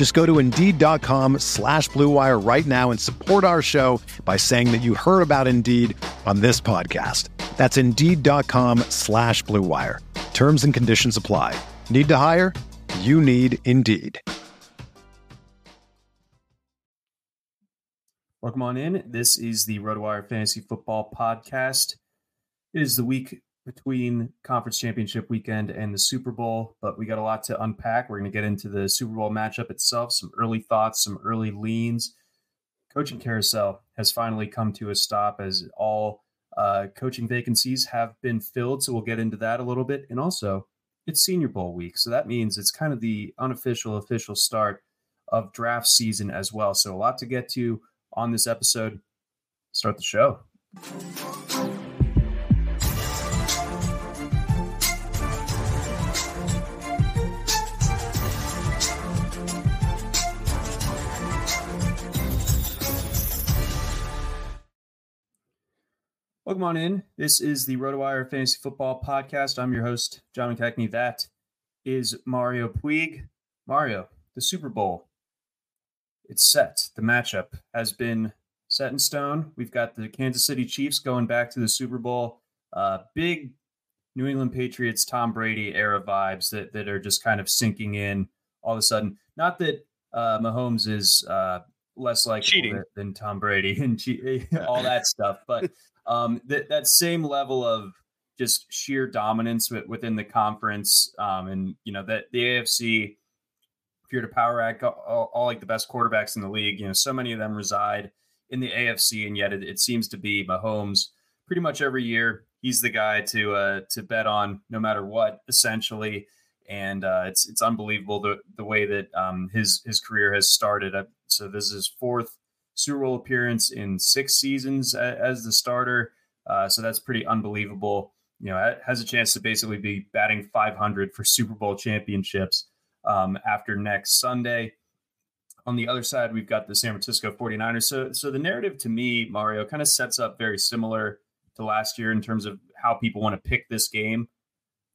Just go to Indeed.com slash BlueWire right now and support our show by saying that you heard about Indeed on this podcast. That's Indeed.com slash BlueWire. Terms and conditions apply. Need to hire? You need Indeed. Welcome on in. This is the RotoWire Fantasy Football Podcast. It is the week between conference championship weekend and the Super Bowl, but we got a lot to unpack. We're going to get into the Super Bowl matchup itself, some early thoughts, some early leans. Coaching carousel has finally come to a stop as all uh, coaching vacancies have been filled. So we'll get into that a little bit. And also, it's Senior Bowl week. So that means it's kind of the unofficial, official start of draft season as well. So a lot to get to on this episode. Start the show. Welcome on in. This is the RotoWire Fantasy Football Podcast. I'm your host, John McKechnie. That is Mario Puig. Mario, the Super Bowl it's set. The matchup has been set in stone. We've got the Kansas City Chiefs going back to the Super Bowl. Uh, big New England Patriots, Tom Brady era vibes that, that are just kind of sinking in all of a sudden. Not that uh, Mahomes is uh, less like than, than, Tom Brady and che- all that stuff, but um, that that same level of just sheer dominance within the conference, um, and you know that the AFC if you're to power rank all, all, like the best quarterbacks in the league, you know, so many of them reside in the AFC, and yet it, it seems to be Mahomes pretty much every year. He's the guy to uh, to bet on no matter what, essentially. And uh, it's it's unbelievable the the way that um, his his career has started. Uh, so this is fourth Super Bowl appearance in six seasons as the starter. Uh, so that's pretty unbelievable. You know, has a chance to basically be batting 500 for Super Bowl championships um, after next Sunday. On the other side, we've got the San Francisco 49ers. So, so the narrative to me, Mario, kind of sets up very similar to last year in terms of how people want to pick this game.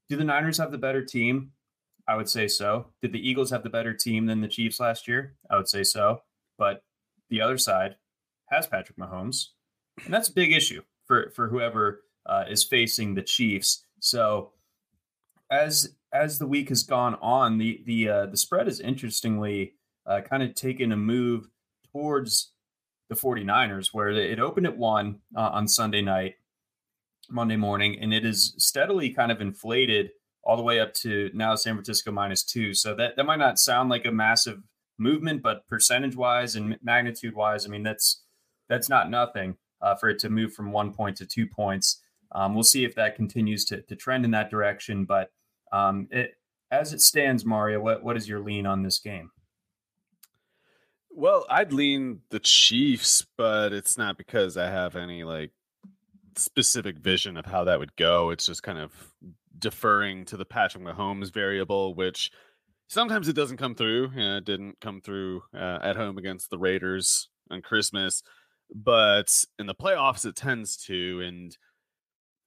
Do the Niners have the better team? I would say so. Did the Eagles have the better team than the Chiefs last year? I would say so. But the other side has Patrick Mahomes, and that's a big issue for for whoever uh, is facing the Chiefs. So, as as the week has gone on, the the uh, the spread is interestingly uh, kind of taken a move towards the 49ers, where it opened at one uh, on Sunday night, Monday morning, and it is steadily kind of inflated all the way up to now San Francisco minus two. So that that might not sound like a massive movement, but percentage wise and magnitude wise, I mean that's that's not nothing uh, for it to move from one point to two points. Um, we'll see if that continues to, to trend in that direction, but um, it, as it stands, Mario, what what is your lean on this game? Well, I'd lean the Chiefs, but it's not because I have any like specific vision of how that would go. It's just kind of deferring to the Patrick Mahomes variable, which sometimes it doesn't come through. Know, it didn't come through uh, at home against the Raiders on Christmas, but in the playoffs it tends to. And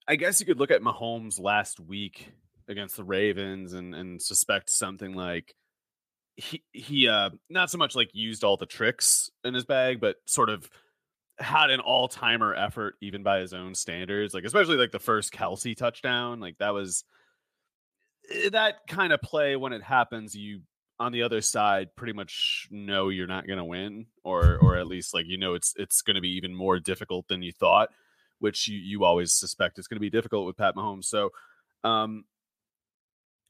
I guess you could look at Mahomes last week against the Ravens and and suspect something like he he uh not so much like used all the tricks in his bag, but sort of had an all timer effort even by his own standards. Like especially like the first Kelce touchdown, like that was that kind of play when it happens. You on the other side pretty much know you're not going to win, or or at least like you know it's it's going to be even more difficult than you thought which you, you always suspect is going to be difficult with Pat Mahomes. So um,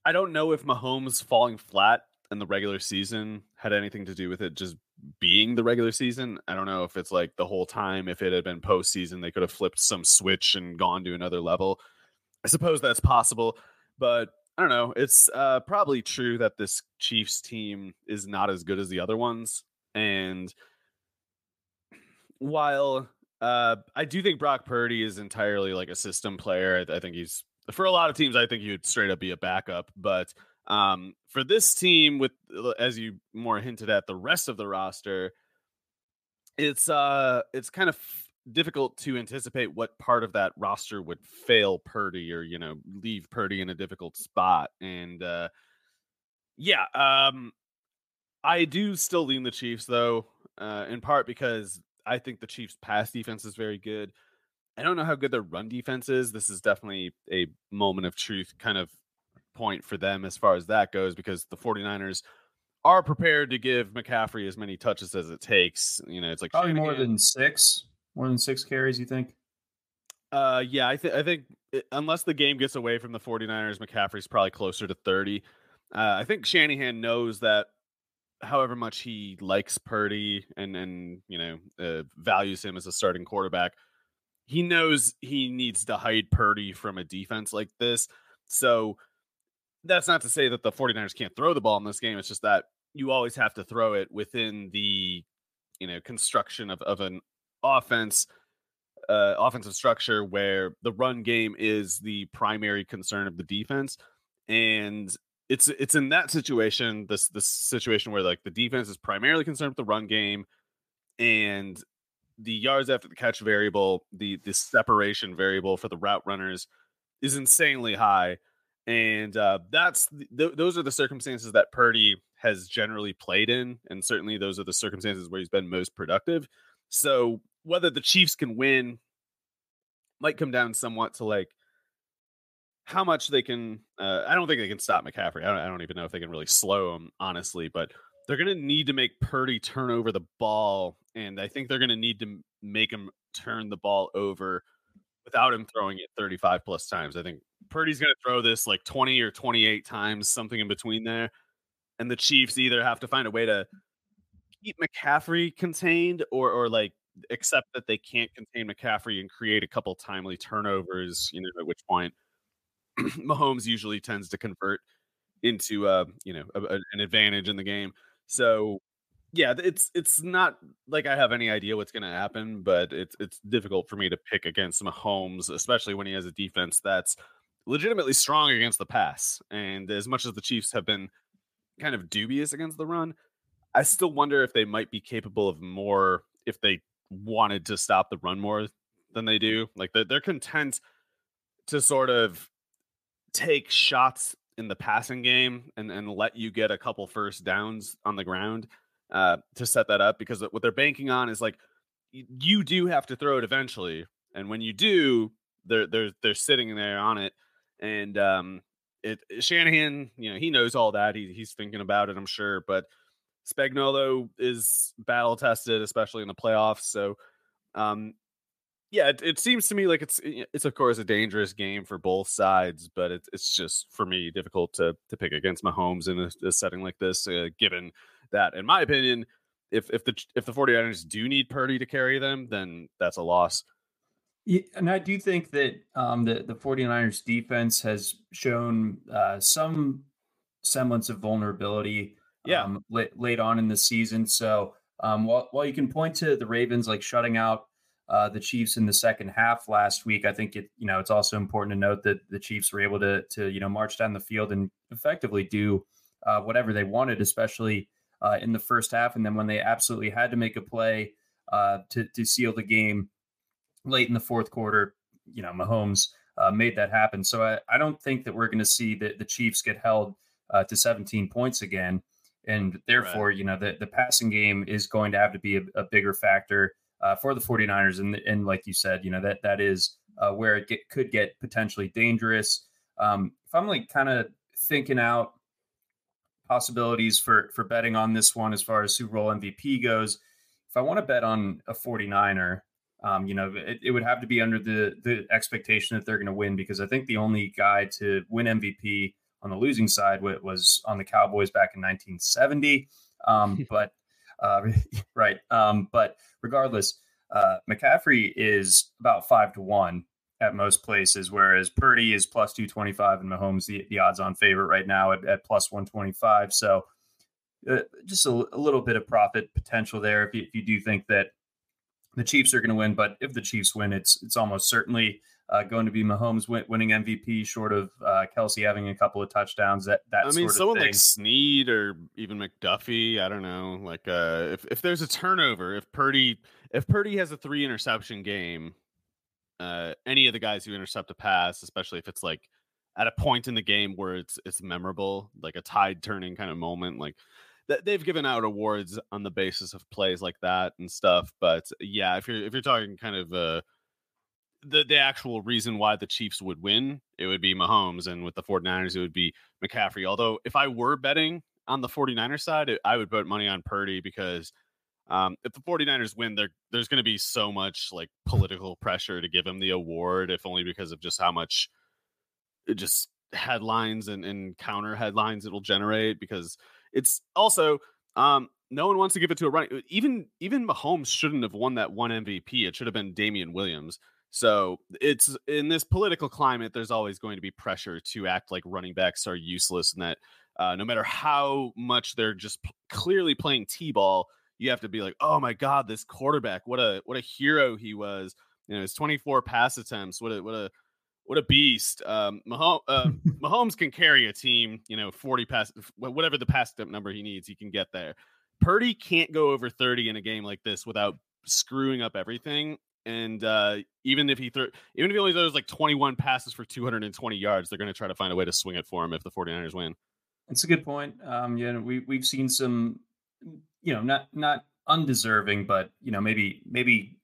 I don't know if Mahomes falling flat in the regular season had anything to do with it just being the regular season. I don't know if it's like the whole time, if it had been postseason, they could have flipped some switch and gone to another level. I suppose that's possible, but I don't know. It's uh, probably true that this Chiefs team is not as good as the other ones. And while uh, I do think Brock Purdy is entirely like a system player, I, I think he's for a lot of teams. I think he would straight up be a backup, but um, for this team, with as you more hinted at, the rest of the roster, it's uh, it's kind of difficult to anticipate what part of that roster would fail Purdy or you know leave Purdy in a difficult spot. And uh, yeah, um, I do still lean the Chiefs though, uh, in part because I think the Chiefs' pass defense is very good. I don't know how good their run defense is. This is definitely a moment of truth kind of point for them as far as that goes because the 49ers are prepared to give McCaffrey as many touches as it takes. You know, it's like probably more than six, more than six carries, you think? Uh, yeah, I think I think it, unless the game gets away from the 49ers, McCaffrey's probably closer to 30. Uh, I think Shanahan knows that however much he likes Purdy and and you know uh, values him as a starting quarterback, he knows he needs to hide Purdy from a defense like this. So that's not to say that the 49ers can't throw the ball in this game. It's just that you always have to throw it within the you know construction of, of an offense uh, offensive structure where the run game is the primary concern of the defense and it's it's in that situation this this situation where like the defense is primarily concerned with the run game and the yards after the catch variable, the the separation variable for the route runners is insanely high, and uh, that's th- those are the circumstances that Purdy has generally played in, and certainly those are the circumstances where he's been most productive. So whether the Chiefs can win might come down somewhat to like how much they can. Uh, I don't think they can stop McCaffrey. I don't, I don't even know if they can really slow him, honestly, but they're going to need to make Purdy turn over the ball, and I think they're going to need to make him turn the ball over without him throwing it 35 plus times. I think Purdy's going to throw this like 20 or 28 times, something in between there. And the Chiefs either have to find a way to keep McCaffrey contained or or like accept that they can't contain McCaffrey and create a couple timely turnovers, you know, at which point Mahomes usually tends to convert into uh, you know, a, a, an advantage in the game. So yeah, it's it's not like I have any idea what's going to happen, but it's it's difficult for me to pick against Mahomes, especially when he has a defense that's legitimately strong against the pass. And as much as the Chiefs have been kind of dubious against the run, I still wonder if they might be capable of more if they wanted to stop the run more than they do. Like they're, they're content to sort of take shots in the passing game and, and let you get a couple first downs on the ground uh, to set that up because what they're banking on is like you do have to throw it eventually, and when you do, they're they're they're sitting there on it, and um, it Shanahan, you know, he knows all that. He he's thinking about it, I'm sure, but Spagnuolo is battle tested, especially in the playoffs. So, um, yeah, it, it, seems to me like it's it's of course a dangerous game for both sides, but it's it's just for me difficult to to pick against Mahomes in a, a setting like this, uh, given that, in my opinion, if if the if the 49ers do need Purdy to carry them, then that's a loss. Yeah, and I do think that um, the the 49ers defense has shown uh, some semblance of vulnerability. Yeah. Um, late, late on in the season. So um, while while you can point to the Ravens like shutting out uh, the Chiefs in the second half last week. I think it, you know, it's also important to note that the Chiefs were able to, to you know, march down the field and effectively do uh, whatever they wanted, especially uh, in the first half. And then when they absolutely had to make a play uh, to to seal the game late in the fourth quarter, you know, Mahomes uh, made that happen. So I, I don't think that we're going to see the, the Chiefs get held uh, to 17 points again. And therefore, right. you know, the, the passing game is going to have to be a, a bigger factor uh, for the 49ers. And, and like you said, you know, that that is uh, where it get, could get potentially dangerous. Um, if I'm like kind of thinking out possibilities for for betting on this one as far as Super Bowl MVP goes, if I want to bet on a 49er, Um, you know, it, it, would have to be under the the expectation that they're going to win because I think the only guy to win MVP on the losing side was on the Cowboys back in 1970. Um, but uh, right, um, but regardless, uh, McCaffrey is about five to one at most places, whereas Purdy is plus 225 and Mahomes the, the odds on favorite right now at, at plus 125. So uh, just a, a, little bit of profit potential there if you, if you do think that the Chiefs are going to win. But if the Chiefs win, it's it's almost certainly uh, going to be Mahomes win, winning MVP, short of uh, Kelce having a couple of touchdowns. That that I mean, someone like Sneed or even McDuffie. I don't know. Like uh, if if there's a turnover, if Purdy if Purdy has a three interception game, uh, any of the guys who intercept a pass, especially if it's like at a point in the game where it's it's memorable, like a tide turning kind of moment, like they've given out awards on the basis of plays like that and stuff. But yeah, if you're if you're talking kind of uh the the actual reason why the Chiefs would win, it would be Mahomes, and with the 49ers, it would be McCaffrey. Although if I were betting on the 49ers side, I would put money on Purdy because um, if the 49ers win, there there's going to be so much like political pressure to give him the award, if only because of just how much just headlines and, and counter headlines it'll generate because it's also um, no one wants to give it to a running. Even even Mahomes shouldn't have won that one MVP. It should have been Damien Williams. So it's in this political climate, there's always going to be pressure to act like running backs are useless, and that uh, no matter how much they're just p- clearly playing t-ball, you have to be like, oh my god, this quarterback, what a what a hero he was. You know, his 24 pass attempts, what a what a what a beast. Um, Mahomes, uh, Mahomes can carry a team, you know, 40 pass, whatever the pass attempt number he needs, he can get there. Purdy can't go over 30 in a game like this without screwing up everything. And uh, even if he throw, even if he only throws like 21 passes for 220 yards, they're going to try to find a way to swing it for him if the 49ers win. That's a good point. Um, yeah, we we've seen some, you know, not not undeserving, but you know, maybe maybe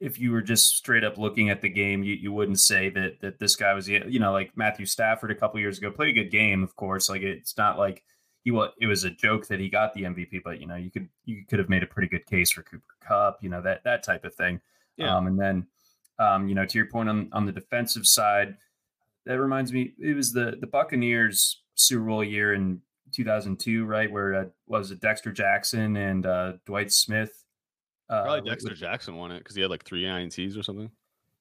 if you were just straight up looking at the game, you, you wouldn't say that that this guy was you know like Matthew Stafford a couple years ago played a good game, of course. Like it's not like he was it was a joke that he got the MVP, but you know you could you could have made a pretty good case for Cooper Kupp, you know that that type of thing. Yeah. Um, and then, um, you know, to your point on, on the defensive side, that reminds me, it was the the Buccaneers Super Bowl year in 2002, right? Where uh, was it Dexter Jackson and uh, Dwight Smith? Uh, Probably Dexter with, Jackson won it because he had like three INTs or something.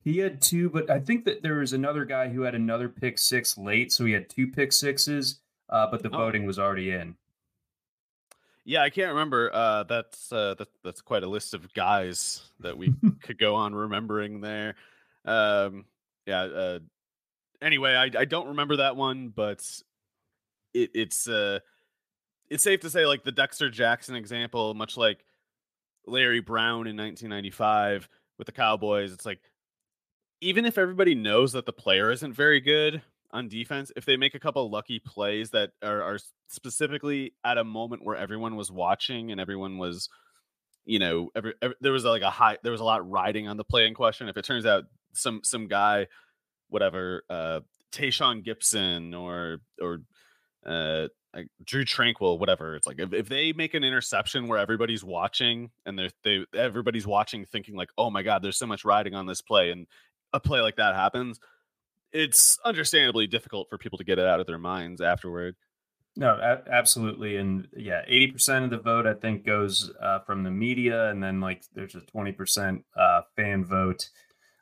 He had two, but I think that there was another guy who had another pick six late, so he had two pick sixes, uh, but the oh. voting was already in. Yeah, I can't remember. Uh, that's uh, that, that's quite a list of guys that we could go on remembering there. Um, yeah. Uh, anyway, I, I don't remember that one, but it, it's uh, it's safe to say like the Dexter Jackson example, much like Larry Brown in 1995 with the Cowboys. It's like even if everybody knows that the player isn't very good, on defense if they make a couple lucky plays that are, are, specifically at a moment where everyone was watching and everyone was you know every, every, there was like a high there was a lot riding on the play in question if it turns out some some guy whatever uh Tashaun Gipson or or uh like Drue Tranquill, whatever. It's like if, if they make an interception where everybody's watching and they're they everybody's watching thinking like, oh my god, there's so much riding on this play, and a play like that happens, it's understandably difficult for people to get it out of their minds afterward. No, a- absolutely, and yeah, eighty percent of the vote I think goes uh, from the media, and then like there's a twenty percent uh, fan vote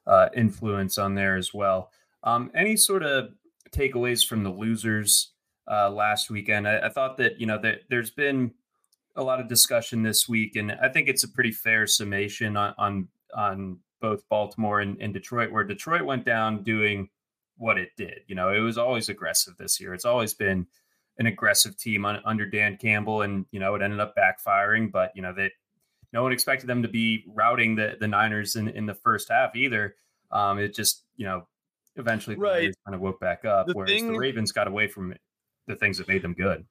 uh, influence on there as well. Um, any sort of takeaways from the losers uh, last weekend? I, I, thought that you know that there's been a lot of discussion this week, and I think it's a pretty fair summation on on, on both Baltimore and, and Detroit, where Detroit went down doing what it did. You know, it was always aggressive this year. It's always been an aggressive team on, under Dan Campbell, and you know it ended up backfiring. But you know that no one expected them to be routing the the Niners in in the first half either. Um, it just you know eventually right. kind of woke back up, the whereas thing, the Ravens got away from it, the things that made them good.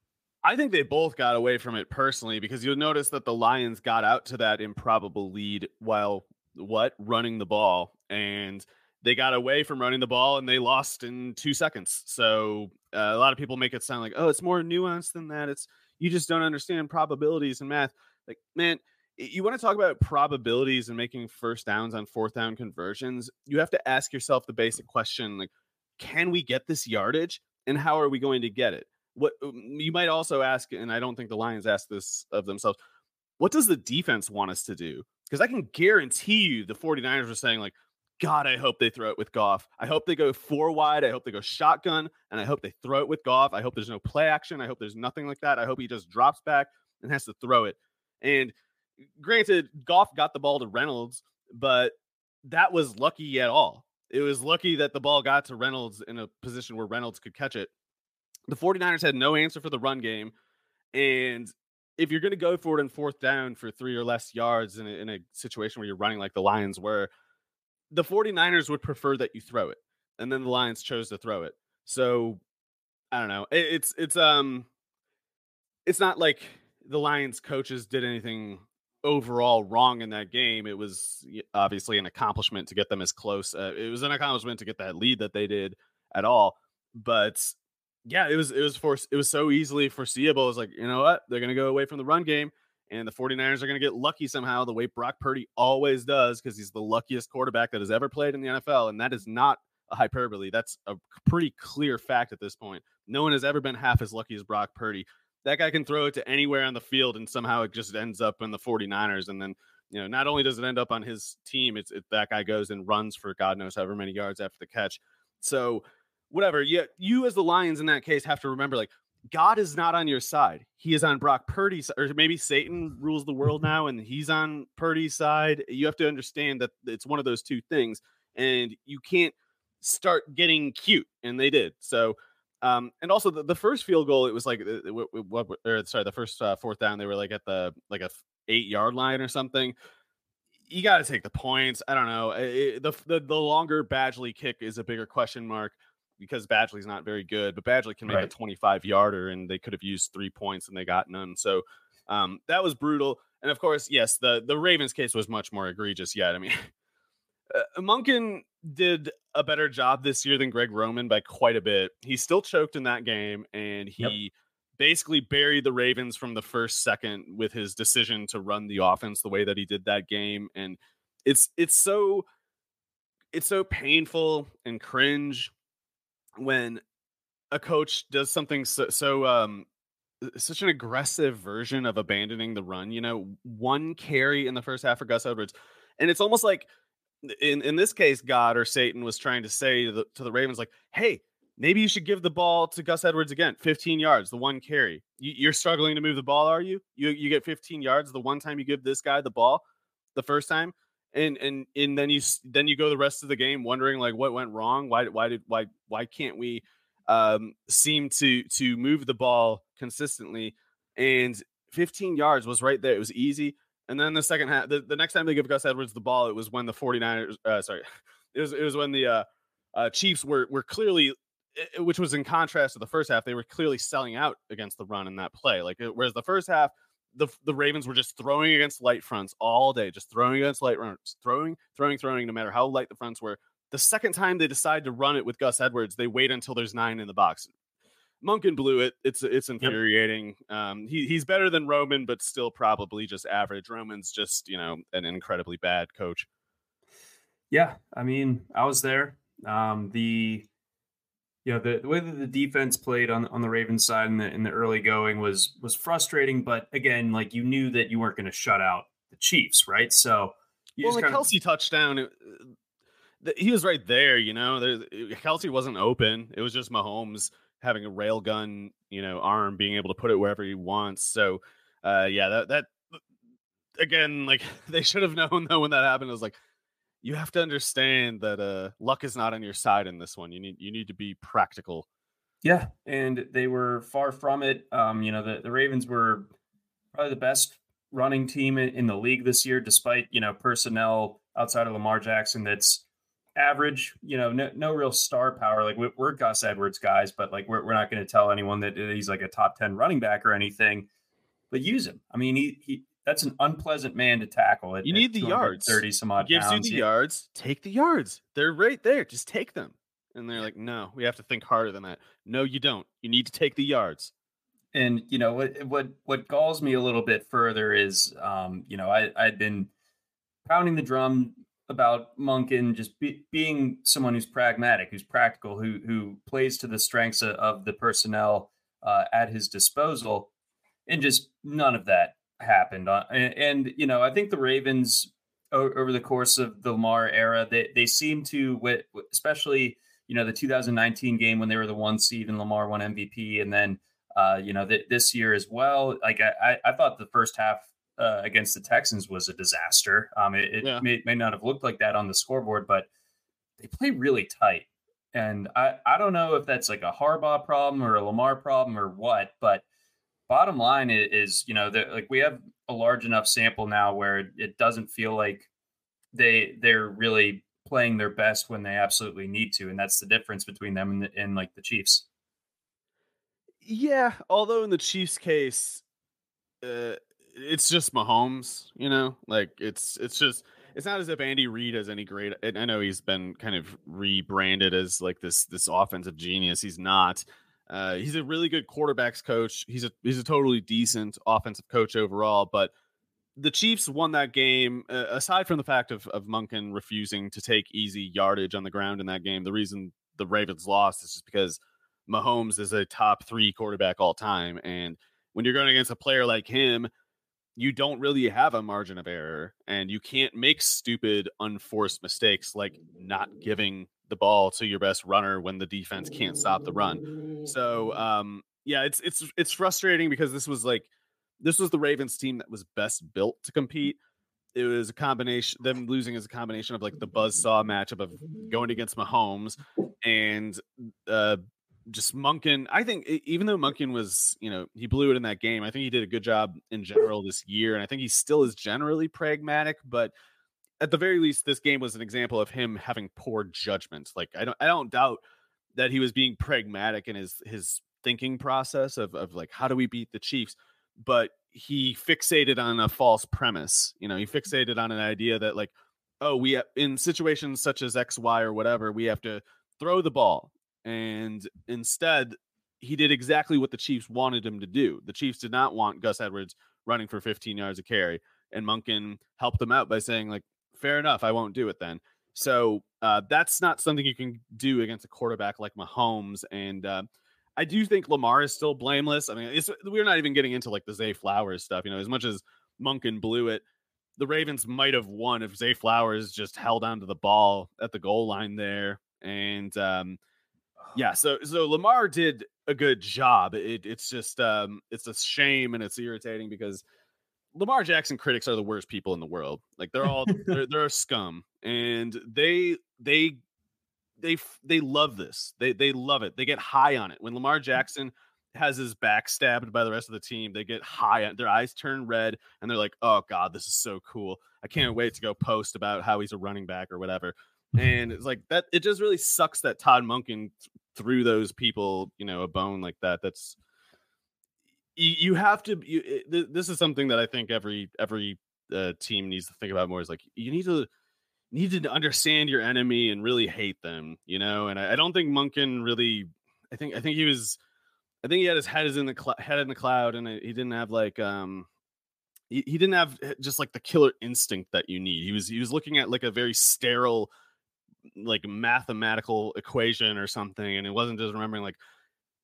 I think they both got away from it personally because you'll notice that the Lions got out to that improbable lead while what running the ball and they got away from running the ball and they lost in two seconds. So uh, a lot of people make it sound like, oh, it's more nuanced than that. It's you just don't understand probabilities and math. Like, man, you want to talk about probabilities and making first downs on fourth down conversions, you have to ask yourself the basic question like, can we get this yardage and how are we going to get it? What um, you might also ask, and I don't think the Lions ask this of themselves, what does the defense want us to do? Because I can guarantee you the 49ers are saying, like, God, I hope they throw it with Goff. I hope they go four wide. I hope they go shotgun, and I hope they throw it with Goff. I hope there's no play action. I hope there's nothing like that. I hope he just drops back and has to throw it. And granted, Goff got the ball to Reynolds, but that was lucky at all. It was lucky that the ball got to Reynolds in a position where Reynolds could catch it. The 49ers had no answer for the run game. And if you're going to go for it in fourth down for three or less yards in a, in a situation where you're running like the Lions were, the 49ers would prefer that you throw it. And then the Lions chose to throw it. So I don't know. It, it's, it's, um, it's not like the Lions coaches did anything overall wrong in that game. It was obviously an accomplishment to get them as close. Uh, it was an accomplishment to get that lead that they did at all. But yeah, it was it was for it was so easily foreseeable. It was like, you know what? They're gonna go away from the run game and the 49ers are gonna get lucky somehow, the way Brock Purdy always does, because he's the luckiest quarterback that has ever played in the NFL. And that is not a hyperbole. That's a pretty clear fact at this point. No one has ever been half as lucky as Brock Purdy that guy can throw it to anywhere on the field and somehow it just ends up in the 49ers and then you know not only does it end up on his team it's it, that guy goes and runs for god knows however many yards after the catch so whatever you, you as the lions in that case have to remember like god is not on your side he is on brock purdy's or maybe satan rules the world now and he's on purdy's side you have to understand that it's one of those two things and you can't start getting cute and they did so um, and also the, the first field goal, it was like uh, what, or sorry, the first uh, fourth down, they were like at the like a eight yard line or something. You got to take the points. I don't know. It, the, the the longer Badgley kick is a bigger question mark because Badgley's not very good, but Badgley can make right. a 25 yarder, and they could have used three points and they got none. So um, that was brutal. And of course, yes, the the Ravens case was much more egregious. Yet, I mean, uh, Monken did a better job this year than Greg Roman by quite a bit. He still choked in that game, and he yep. basically buried the Ravens from the first second with his decision to run the offense the way that he did that game. And it's it's so it's so painful and cringe when a coach does something so, so um such an aggressive version of abandoning the run. You know, one carry in the first half for Gus Edwards, and it's almost like in in this case, God or Satan was trying to say to the, to the Ravens, like, "Hey, maybe you should give the ball to Gus Edwards again, 15 yards, the one carry. You, are struggling to move the ball, are you? You you get 15 yards the one time you give this guy the ball, the first time, and and and then you then you go the rest of the game wondering like what went wrong? Why why did why why can't we um, seem to to move the ball consistently? And 15 yards was right there. It was easy. And then the second half, the, the next time they give Gus Edwards the ball, it was when the 49ers, uh, sorry, it was, it was when the uh, uh, Chiefs were, were clearly, which was in contrast to the first half, they were clearly selling out against the run in that play. Like, whereas the first half, the, the Ravens were just throwing against light fronts all day, just throwing against light fronts, throwing, throwing, throwing, no matter how light the fronts were. The second time they decide to run it with Gus Edwards, they wait until there's nine in the box. Monken blew it. It's it's infuriating. Yep. Um, he he's better than Roman, but still probably just average. Roman's just you know an incredibly bad coach. Yeah, I mean, I was there. Um, the you know the, the way that the defense played on on the Ravens side in the in the early going was was frustrating, but again, like you knew that you weren't going to shut out the Chiefs, right? So well, the Kelce of... touchdown. It, he was right there, you know. There, Kelce wasn't open. It was just Mahomes having a railgun, you know, arm, being able to put it wherever he wants. So, uh, yeah, that that again, like they should have known though when that happened. It was like you have to understand that uh, luck is not on your side in this one. You need you need to be practical. Yeah, and they were far from it. Um, you know, the the Ravens were probably the best running team in, in the league this year, despite you know personnel outside of Lamar Jackson that's average, you know, no, no real star power. Like we're Gus Edwards guys, but like we're, we're not going to tell anyone that he's like a top 10 running back or anything, but use him. I mean, he, he, that's an unpleasant man to tackle. At, you need the yards. 30 some odd he gives pounds. you the yards. Take the yards. They're right there. Just take them. And they're like, no, we have to think harder than that. No, you don't. You need to take the yards. And you know what what what galls me a little bit further is, um, you know, I I'd been pounding the drum about Monken just be, being someone who's pragmatic, who's practical, who who plays to the strengths of, of the personnel uh, at his disposal, and just none of that happened. Uh, and, and, you know, I think the Ravens over the course of the Lamar era, they they seem to, especially you know the 2019 game when they were the one seed and Lamar won MVP, and then uh, you know th- this year as well. Like I, I thought the first half uh, against the Texans was a disaster. Um, it, it yeah. may, may, not have looked like that on the scoreboard, but they play really tight. And I, I don't know if that's like a Harbaugh problem or a Lamar problem or what, but bottom line is, you know, that like we have a large enough sample now where it doesn't feel like they they're really playing their best when they absolutely need to, and that's the difference between them and, the, and like the Chiefs. Yeah, although in the Chiefs' case, uh, it's just Mahomes, you know, like it's it's just it's not as if Andy Reid has any great. I know he's been kind of rebranded as like this this offensive genius. He's not. Uh, he's a really good quarterbacks coach. He's a he's a totally decent offensive coach overall. But the Chiefs won that game. Uh, aside from the fact of of Monken refusing to take easy yardage on the ground in that game, the reason the Ravens lost is just because Mahomes is a top three quarterback all time, and when you're going against a player like him you don't really have a margin of error and you can't make stupid unforced mistakes like not giving the ball to your best runner when the defense can't stop the run. So um yeah, it's it's it's frustrating because this was like this was the Ravens team that was best built to compete. It was a combination them losing is a combination of like the buzz saw matchup of going against Mahomes and uh just Monken. I think even though Monken was, you know, he blew it in that game. I think he did a good job in general this year, and I think he still is generally pragmatic. But at the very least, this game was an example of him having poor judgment. Like I don't, I don't doubt that he was being pragmatic in his his thinking process of of like how do we beat the Chiefs, but he fixated on a false premise. You know, he mm-hmm. fixated on an idea that like, oh, we uh, in situations such as X, Y, or whatever, we have to throw the ball and instead, he did exactly what the Chiefs wanted him to do. The Chiefs did not want Gus Edwards running for 15 yards of carry, and Monken helped them out by saying, like, fair enough, I won't do it then. So uh, that's not something you can do against a quarterback like Mahomes. And uh, I do think Lamar is still blameless. I mean, we're not even getting into like the Zay Flowers stuff. You know, as much as Monken blew it, the Ravens might have won if Zay Flowers just held onto the ball at the goal line there. And um, yeah, so so Lamar did a good job. It, it's just um, it's a shame and it's irritating because Lamar Jackson critics are the worst people in the world. Like they're all they're, they're scum, and they they they they love this. They they love it. They get high on it when Lamar mm. Jackson has his back stabbed by the rest of the team. They get high on their eyes turn red, and they're like, "Oh God, this is so cool! I can't wait to go post about how he's a running back or whatever." And it's like that. It just really sucks that Todd Monken through those people, you know, a bone like that. That's you, have to. You, it, this is something that I think every every uh, team needs to think about more. Is like you need to need to understand your enemy and really hate them, you know. And I, I don't think Monken really. I think I think he was. I think he had his head is in the cl- head in the cloud, and he didn't have like um he, he didn't have eh, just like the killer instinct that you need. He was he was looking at like a very sterile like mathematical equation or something and it wasn't just remembering like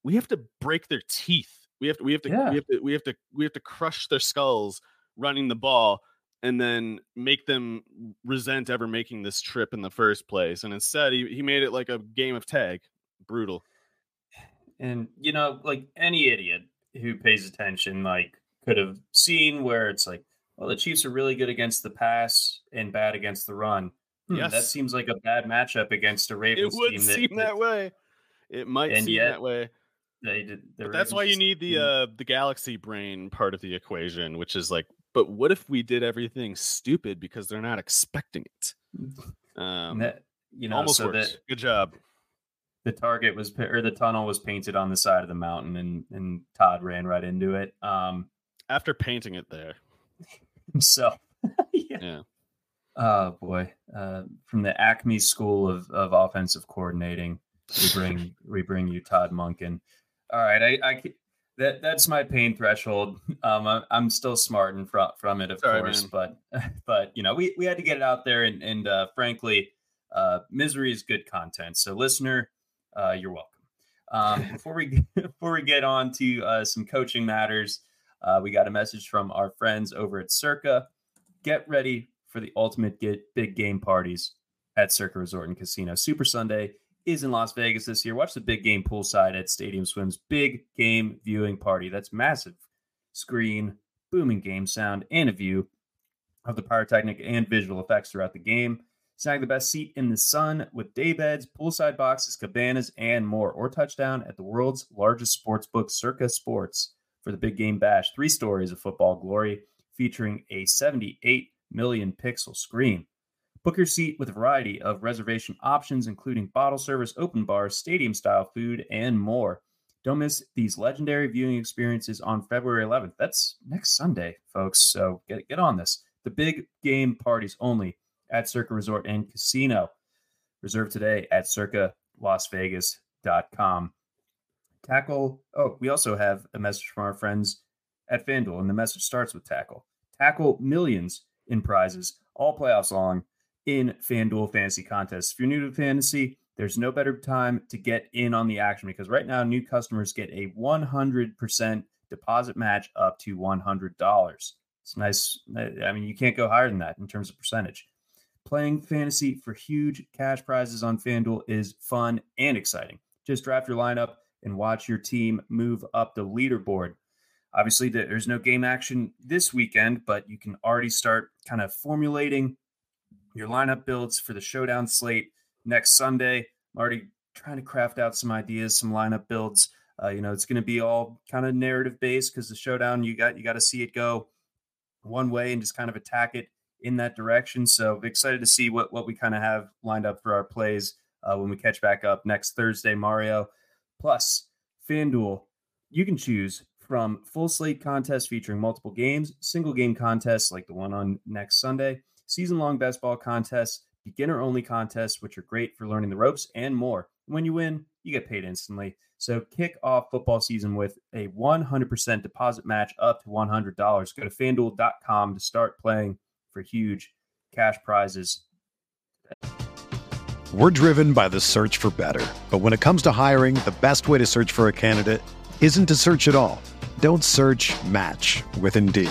we have to break their teeth we have to we have to yeah. we have to we have to we have to crush their skulls running the ball and then make them resent ever making this trip in the first place and instead he, he made it like a game of tag brutal and you know like any idiot who pays attention like could have seen where it's like well the chiefs are really good against the pass and bad against the run Hmm, yes. That seems like a bad matchup against a Ravens team. it would team. That, seem that, way. It might seem yet, that way. They did, but that's why you need the uh the galaxy brain part of the equation, which is like, but what if we did everything stupid because they're not expecting it? Um, that, you know, almost so works. That, Good job. The target was or the tunnel was painted on the side of the mountain, and and Todd ran right into it. Um, after painting it there. So, yeah. yeah. Oh boy, uh, from the Acme School of, of Offensive Coordinating, we bring we bring you Todd Monken. All right, I, I that that's my pain threshold. Um, I, am still smarting from from it, of Sorry, course, man. but but you know, we we had to get it out there, and and uh, frankly, uh, misery is good content. So, listener, uh, you're welcome. Um, before we before we get on to uh, some coaching matters, uh, we got a message from our friends over at Circa. Get ready for the ultimate get big game parties at Circa Resort and Casino. Super Sunday is in Las Vegas this year. Watch the big game poolside at Stadium Swim's big game viewing party. That's massive screen, booming game sound, and a view of the pyrotechnic and visual effects throughout the game. Snag the best seat in the sun with day beds, poolside boxes, cabanas, and more. Or touchdown at the world's largest sports book, Circa Sports, for the big game bash. Three stories of football glory featuring a 78 million pixel screen. Book your seat with a variety of reservation options, including bottle service, open bars, stadium style food, and more. Don't miss these legendary viewing experiences on February 11th. That's next Sunday, folks. So get, get on this. The big game parties only at Circa Resort and Casino. Reserve today at circalasvegas.com. Tackle. Oh, we also have a message from our friends at FanDuel, and the message starts with tackle. Tackle millions in prizes all playoffs long in FanDuel fantasy contests. If you're new to fantasy, there's no better time to get in on the action because right now new customers get a 100% deposit match up to $100. It's nice. I mean, you can't go higher than that in terms of percentage. Playing fantasy for huge cash prizes on FanDuel is fun and exciting. Just draft your lineup and watch your team move up the leaderboard. Obviously, there's no game action this weekend, but you can already start kind of formulating your lineup builds for the showdown slate next Sunday. I'm already trying to craft out some ideas, some lineup builds. Uh, you know, it's going to be all kind of narrative based because the showdown you got you got to see it go one way and just kind of attack it in that direction. So excited to see what what we kind of have lined up for our plays uh, when we catch back up next Thursday, Mario. Plus, FanDuel, you can choose from full slate contests featuring multiple games, single game contests like the one on next Sunday, season long best ball contests, beginner only contests, which are great for learning the ropes and more. When you win, you get paid instantly. So kick off football season with a 100% deposit match up to $100. Go to fanduel.com to start playing for huge cash prizes. We're driven by the search for better. But when it comes to hiring, the best way to search for a candidate isn't to search at all. Don't search match with Indeed.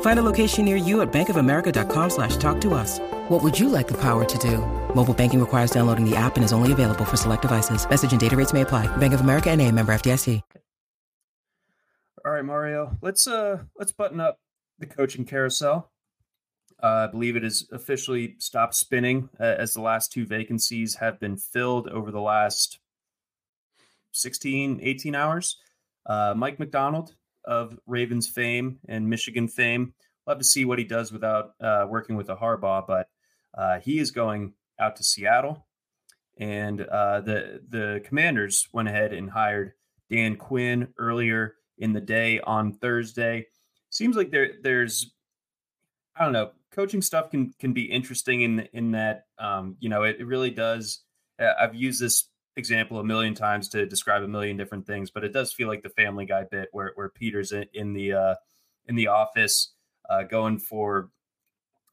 Find a location near you at bankofamerica.com slash talk to us. What would you like the power to do? Mobile banking requires downloading the app and is only available for select devices. Message and data rates may apply. Bank of America and a member FDIC. All right, Mario, let's uh let's button up the coaching carousel. Uh, I believe it has officially stopped spinning uh, as the last two vacancies have been filled over the last 16, 18 hours. Uh, Mike Macdonald of Ravens fame and Michigan fame. Love to see what he does without uh, working with a Harbaugh, but uh, he is going out to Seattle, and uh, the the Commanders went ahead and hired Dan Quinn earlier in the day on Thursday. Seems like there there's I don't know coaching stuff can can be interesting in in that um, you know it, it really does. Uh, I've used this example a million times to describe a million different things, but it does feel like the Family Guy bit where where Peter's in, in the uh, in the office uh, going for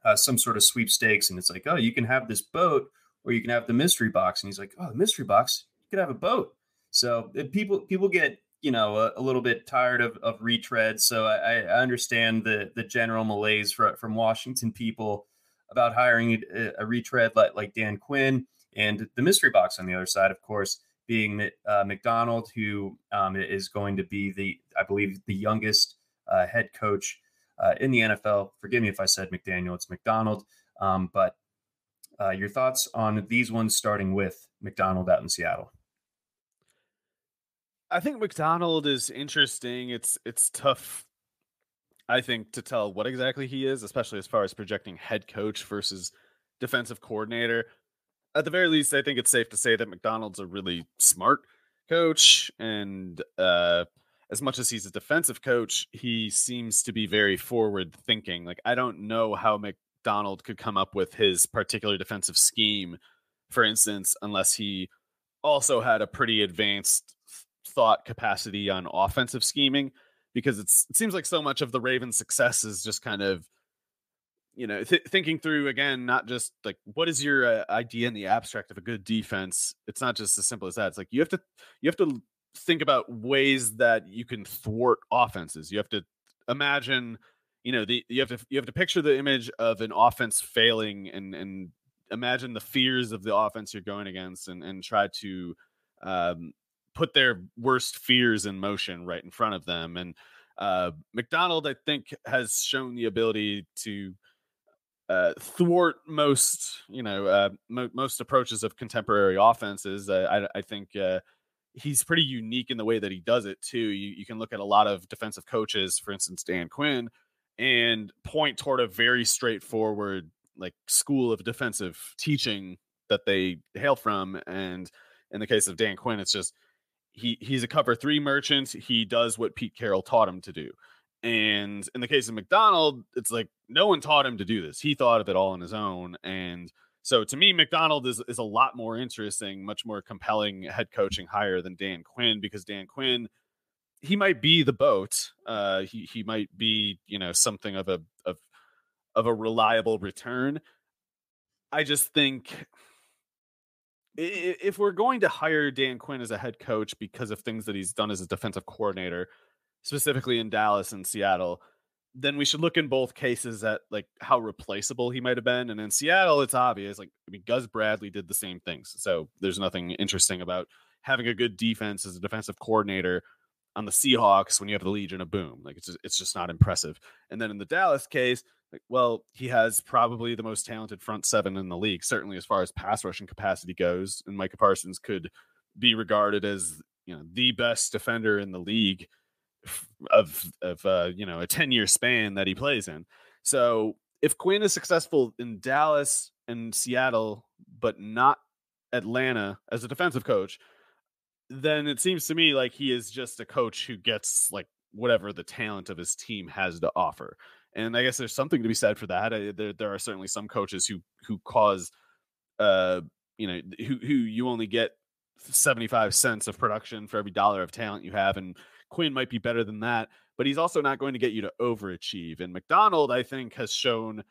uh, some sort of sweepstakes, and it's like, oh, you can have this boat, or you can have the mystery box, and he's like, oh, the mystery box, you could have a boat. So people people get you know a, a, little bit tired of, of retreads. So I, I understand the the general malaise for, from Washington people about hiring a, a retread like like Dan Quinn and the mystery box on the other side, of course, being uh, Macdonald, who um, is going to be the I believe the youngest uh, head coach uh, in the NFL. Forgive me if I said McDaniel; it's Macdonald. Um, but uh, your thoughts on these ones, starting with Macdonald out in Seattle? I think Macdonald is interesting. It's it's tough, I think, to tell what exactly he is, especially as far as projecting head coach versus defensive coordinator. At the very least, I think it's safe to say that Macdonald's a really smart coach, and uh, as much as he's a defensive coach, he seems to be very forward thinking. Like I don't know how Macdonald could come up with his particular defensive scheme, for instance, unless he also had a pretty advanced thought capacity on offensive scheming because it's it seems like so much of the Ravens' success is just kind of you know th- thinking through again not just like what is your uh, idea in the abstract of a good defense? It's not just as simple as that. It's like you have to you have to think about ways that you can thwart offenses. You have to imagine you know the you have to you have to picture the image of an offense failing and and imagine the fears of the offense you're going against and and try to um, put their worst fears in motion right in front of them. And uh, Macdonald, I think, has shown the ability to uh, thwart most, you know, uh, mo- most approaches of contemporary offenses. I, I think uh, he's pretty unique in the way that he does it too. You, you can look at a lot of defensive coaches, for instance, Dan Quinn, and point toward a very straightforward like school of defensive teaching that they hail from. And in the case of Dan Quinn, it's just he he's a cover three merchant. He does what Pete Carroll taught him to do. And in the case of Macdonald, it's like no one taught him to do this. He thought of it all on his own. And so to me, Macdonald is, is a lot more interesting, much more compelling head coaching hire than Dan Quinn because Dan Quinn, he might be the boat. Uh, he he might be you know something of a of of a reliable return. I just think if we're going to hire Dan Quinn as a head coach because of things that he's done as a defensive coordinator, specifically in Dallas and Seattle, then we should look in both cases at like how replaceable he might have been. And in Seattle, it's obvious. Like I mean, Gus Bradley did the same things, so there's nothing interesting about having a good defense as a defensive coordinator on the Seahawks when you have the Legion of Boom. Like it's just, it's just not impressive. And then in the Dallas case, like, well, he has probably the most talented front seven in the league, certainly as far as pass rushing capacity goes. And Micah Parsons could be regarded as you know the best defender in the league of of uh, you know a 10 year span that he plays in. So if Quinn is successful in Dallas and Seattle, but not Atlanta as a defensive coach, then it seems to me like he is just a coach who gets like whatever the talent of his team has to offer. And I guess there's something to be said for that. I, there, there are certainly some coaches who who cause, uh, you know, who who you only get 75 cents of production for every dollar of talent you have, and Quinn might be better than that, but he's also not going to get you to overachieve. And Macdonald, I think, has shown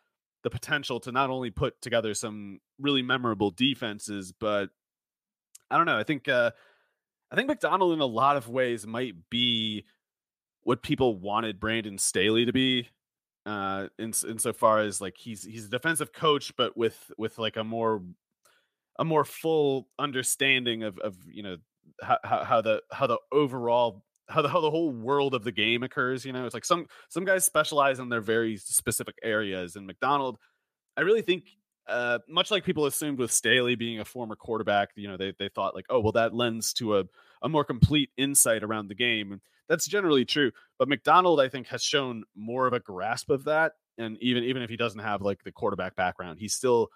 the potential to not only put together some really memorable defenses, but I don't know. I think uh, I think Macdonald in a lot of ways might be what people wanted Brandon Staley to be uh in insofar as like he's he's a defensive coach but with with like a more a more full understanding of of you know how how the how the overall how the, how the whole world of the game occurs. You know, it's like some some guys specialize in their very specific areas, and Macdonald, I really think. Uh, much like people assumed with Staley being a former quarterback, you know, they, they thought like, oh, well, that lends to a, a more complete insight around the game. And that's generally true. But Macdonald, I think, has shown more of a grasp of that. And even even if he doesn't have like the quarterback background, he still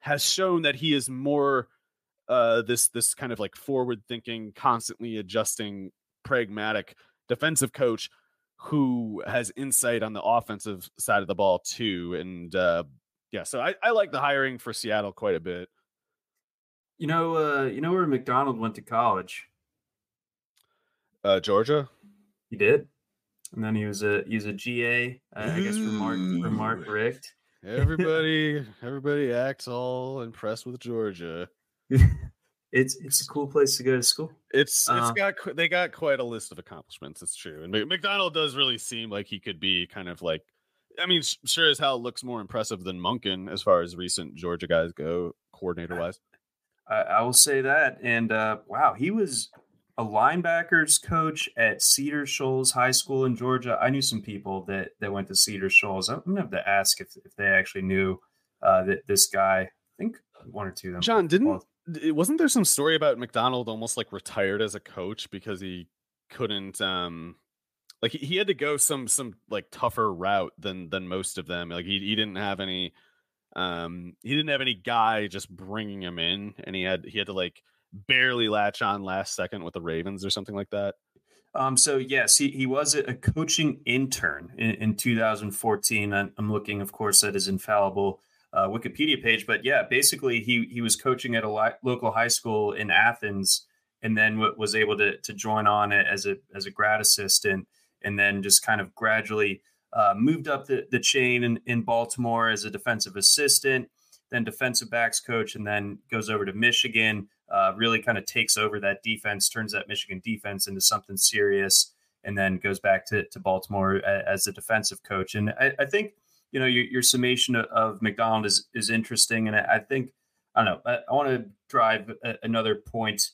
has shown that he is more uh, this this kind of like forward thinking, constantly adjusting, pragmatic defensive coach who has insight on the offensive side of the ball too. And uh, yeah, so I, I like the hiring for Seattle quite a bit. You know, uh, you know where Macdonald went to college? Uh, Georgia. He did, and then he was a he was a GA, uh, I guess for Mark for Mark Richt. Everybody, everybody acts all impressed with Georgia. it's it's a cool place to go to school. It's it's uh, got they got quite a list of accomplishments. It's true, and Macdonald does really seem like he could be kind of like. I mean, sure as hell looks more impressive than Monken as far as recent Georgia guys go, coordinator wise. I, I, will say that, and uh, wow, he was a linebackers coach at Cedar Shoals High School in Georgia. I knew some people that that went to Cedar Shoals. I'm gonna have to ask if if they actually knew uh, that this guy. I think one or two of them. John didn't wasn't there some story about Macdonald almost like retired as a coach because he couldn't um like he, he had to go some some like tougher route than than most of them like he, he didn't have any um he didn't have any guy just bringing him in and he had he had to like barely latch on last second with the ravens or something like that. Um so yes he, he was a coaching intern in, in 2014 i'm looking of course at his infallible uh, Wikipedia page. But yeah, basically he he was coaching at a li- local high school in Athens, and then w- was able to to join on it as a as a grad assistant, and then just kind of gradually uh, moved up the, the chain in, in Baltimore as a defensive assistant, then defensive backs coach, and then goes over to Michigan. Uh, really kind of takes over that defense, turns that Michigan defense into something serious, and then goes back to, to Baltimore as a defensive coach. And I, I think you know your, your summation of, of Macdonald is is interesting, and I, I think I don't know. I, I want to drive a, another point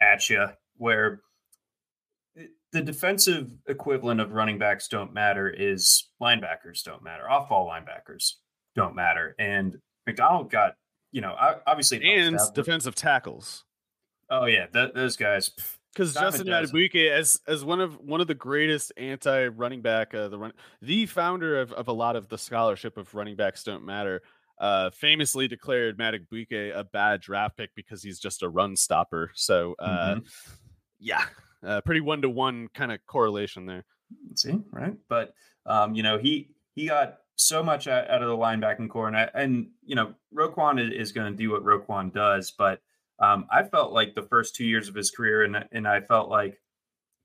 at you where eh, the defensive equivalent of running backs don't matter is linebackers don't matter. Off ball linebackers don't matter, and Macdonald got you know obviously and defensive tackles. Oh yeah, th- those guys. Pff, because Justin Madubuike, as as one of one of the greatest anti running back, uh, the run the founder of, of a lot of the scholarship of running backs don't matter, uh, famously declared Madubuike a bad draft pick because he's just a run stopper. So uh, mm-hmm. yeah, uh, pretty one to one kind of correlation there. See, right? But um, you know, he he got so much out, out of the linebacking core, and I, and you know, Roquan is, is going to do what Roquan does, but um, I felt like the first two years of his career, and and I felt like,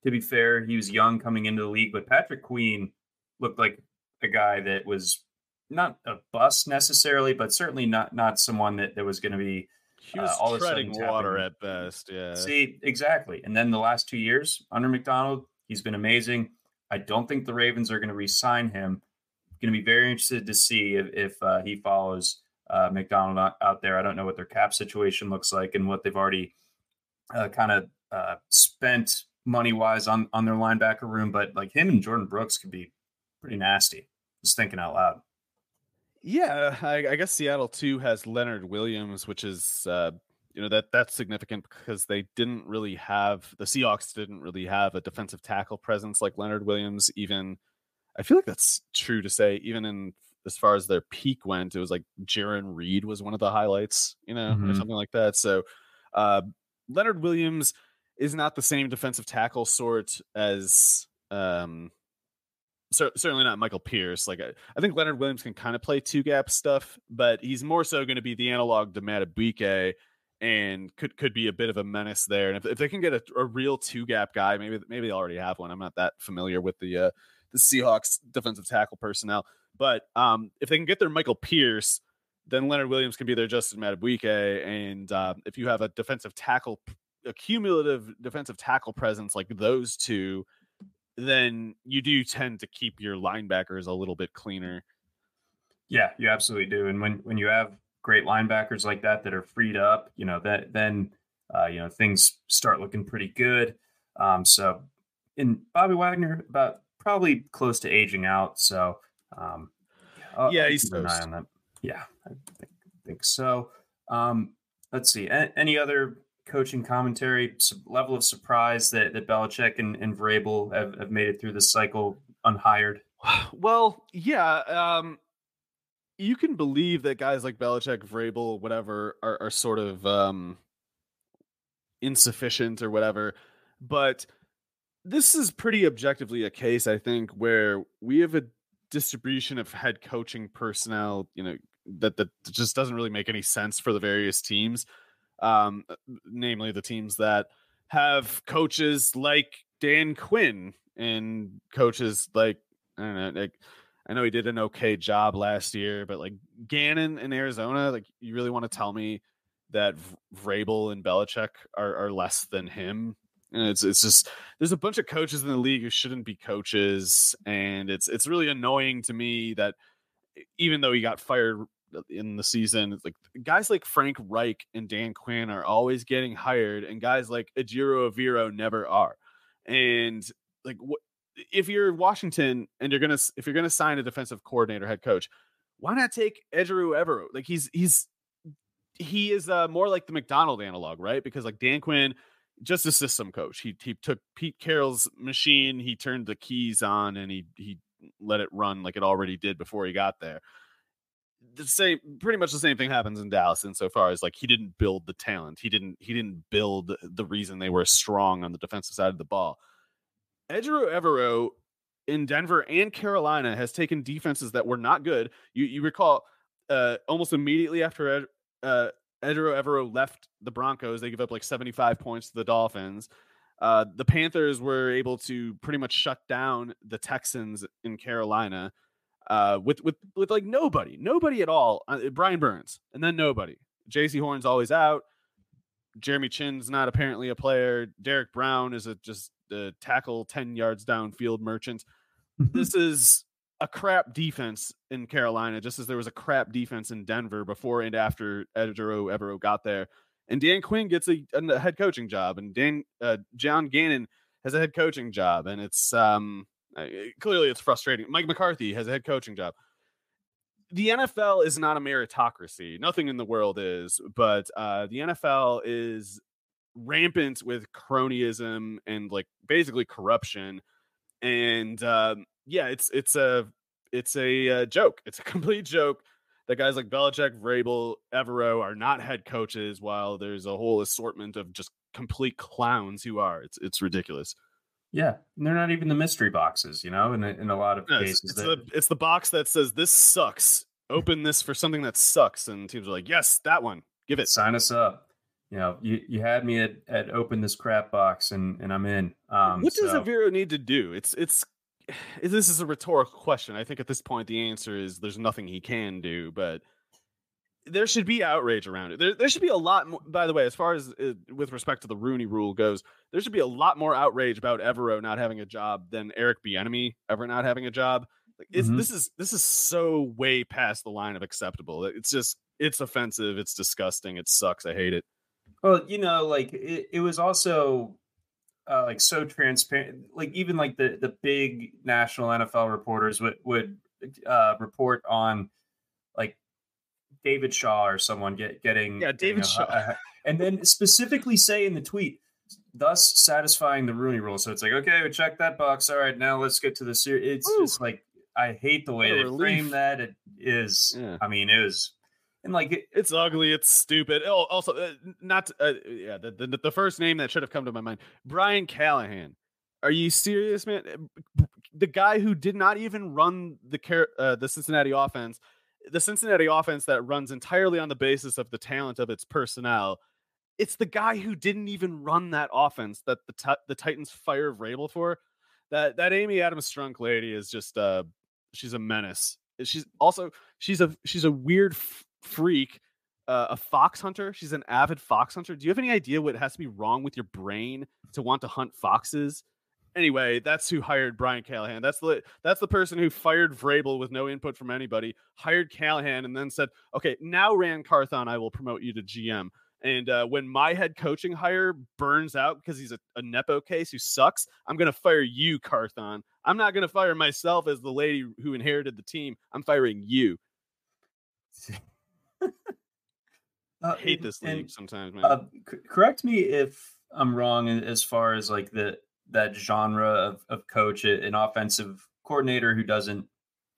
to be fair, he was young coming into the league, but Patrick Queen looked like a guy that was not a bust necessarily, but certainly not not someone that, that was going to be he was uh, all treading water at best. Yeah. See, exactly. And then the last two years under Macdonald, he's been amazing. I don't think the Ravens are going to re-sign him. Going to be very interested to see if, if uh, he follows uh, Macdonald out there. I don't know what their cap situation looks like and what they've already uh, kind of uh, spent money wise on on their linebacker room, but like him and Jordyn Brooks could be pretty nasty. Just thinking out loud. Yeah, I, I guess Seattle too has Leonard Williams, which is uh, you know that that's significant because they didn't really have the Seahawks didn't really have a defensive tackle presence like Leonard Williams. Even I feel like that's true to say, even in as far as their peak went, it was like Jarran Reed was one of the highlights, you know, mm-hmm. or something like that. So uh, Leonard Williams is not the same defensive tackle sort as um, cer- certainly not Michael Pierce. Like I, I, think Leonard Williams can kind of play two gap stuff, but he's more so going to be the analog to Madubuike and could could be a bit of a menace there. And if, if they can get a, a real two gap guy, maybe maybe they already have one. I'm not that familiar with the uh, the Seahawks defensive tackle personnel. But um, if they can get their Michael Pierce, then Leonard Williams can be their Justin Madubuike. And uh, if you have a defensive tackle, a cumulative defensive tackle presence like those two, then you do tend to keep your linebackers a little bit cleaner. Yeah, you absolutely do. And when when you have great linebackers like that that are freed up, you know that then uh, you know things start looking pretty good. Um, so and Bobby Wagner about probably close to aging out. So um, I'll, yeah, he's an eye on that. Yeah, I think, think so. Um, let's see. A- any other coaching commentary level of surprise that, that Belichick and, and Vrabel have, have made it through this cycle unhired? Well, yeah. Um, you can believe that guys like Belichick, Vrabel, whatever, are, are sort of um, insufficient or whatever. But this is pretty objectively a case, I think, where we have a distribution of head coaching personnel, you know, that that just doesn't really make any sense for the various teams. Um, uh, namely the teams that have coaches like Dan Quinn and coaches like I don't know, like I know he did an okay job last year, but like Gannon in Arizona, like you really want to tell me that Vrabel and Belichick are, are less than him? And it's it's just there's a bunch of coaches in the league who shouldn't be coaches, and it's it's really annoying to me that even though he got fired in the season, like guys like Frank Reich and Dan Quinn are always getting hired, and guys like Ejiro Evero never are. And like what if you're Washington and you're gonna if you're gonna sign a defensive coordinator head coach, why not take Ejiro Evero? Like he's he's he is uh, more like the Macdonald analog, right? Because like Dan Quinn, just a system coach. He he took Pete Carroll's machine, he turned the keys on, and he he let it run like it already did before he got there. The same, pretty much the same thing happens in Dallas insofar as like he didn't build the talent. He didn't he didn't build the reason they were strong on the defensive side of the ball. Ejiro Evero in Denver and Carolina has taken defenses that were not good. You you recall uh, almost immediately after Ed, uh, Ejiro Evero left the Broncos, they give up like 75 points to the Dolphins. Uh, the Panthers were able to pretty much shut down the Texans in Carolina uh, with with with like nobody, nobody at all. Uh, Brian Burns, and then nobody. Jaycee Horn's always out. Jeremy Chinn's not apparently a player. Derrick Brown is a just a tackle 10 yards downfield merchant. this is a crap defense in Carolina, just as there was a crap defense in Denver before and after Ejiro Evero got there. And Dan Quinn gets a, a head coaching job, and Dan uh, John Gannon has a head coaching job, and it's um uh, clearly it's frustrating. Mike McCarthy has a head coaching job. The NFL is not a meritocracy. Nothing in the world is, but uh, the NFL is rampant with cronyism and like basically corruption and um, yeah it's it's a it's a uh, joke. It's a complete joke. That guys like Belichick, Vrabel, Evero are not head coaches while there's a whole assortment of just complete clowns who are. It's it's ridiculous. Yeah they're not even the mystery boxes you know in a, in a lot of no, cases it's, it's, that... the, it's the box that says this sucks. Open this for something that sucks and teams are like yes that one. Give it. Sign us up. You know, you, you had me at, at open this crap box and, and I'm in. Um, what does so. Evero need to do? It's, it's, this is a rhetorical question. I think at this point, the answer is there's nothing he can do, but there should be outrage around it. There, there should be a lot more, by the way, as far as uh, with respect to the Rooney rule goes, there should be a lot more outrage about Evero not having a job than Eric Bieniemy ever not having a job. Like it's, mm-hmm. this is, this is so way past the line of acceptable. It's just, it's offensive. It's disgusting. It sucks. I hate it. Well, you know, like it, it was also uh, like so transparent. Like even like the the big national NFL reporters would would uh, report on like David Shaw or someone get getting yeah David you know, Shaw, and then specifically say in the tweet, thus satisfying the Rooney Rule. So it's like okay, we check that box. All right, now let's get to the series. It's just like I hate the way they frame that. It is. Yeah. I mean, it was and like it, it's ugly, it's stupid. Oh, also uh, not uh, yeah, the, the the first name that should have come to my mind, Brian Callahan. Are you serious, man? Eh, the guy who did not even run the uh, the Cincinnati offense, the Cincinnati offense that runs entirely on the basis of the talent of its personnel. It's the guy who didn't even run that offense that the t- the Titans fire Vrabel for. That that Amy Adams Strunk lady is just uh she's a menace. She's also she's a she's a weird freak, uh, a fox hunter. She's an avid fox hunter. Do you have any idea what has to be wrong with your brain to want to hunt foxes? Anyway, that's who hired Brian Callahan. That's the that's the person who fired Vrabel with no input from anybody, hired Callahan, and then said, "Okay, now Ran Carthon, I will promote you to GM." And uh, when my head coaching hire burns out because he's a, a Nepo case who sucks, I'm going to fire you, Carthon. I'm not going to fire myself as the lady who inherited the team. I'm firing you. uh, I hate this league and, sometimes, man. Uh, c- correct me if I'm wrong as far as like the that genre of, of coach, an offensive coordinator who doesn't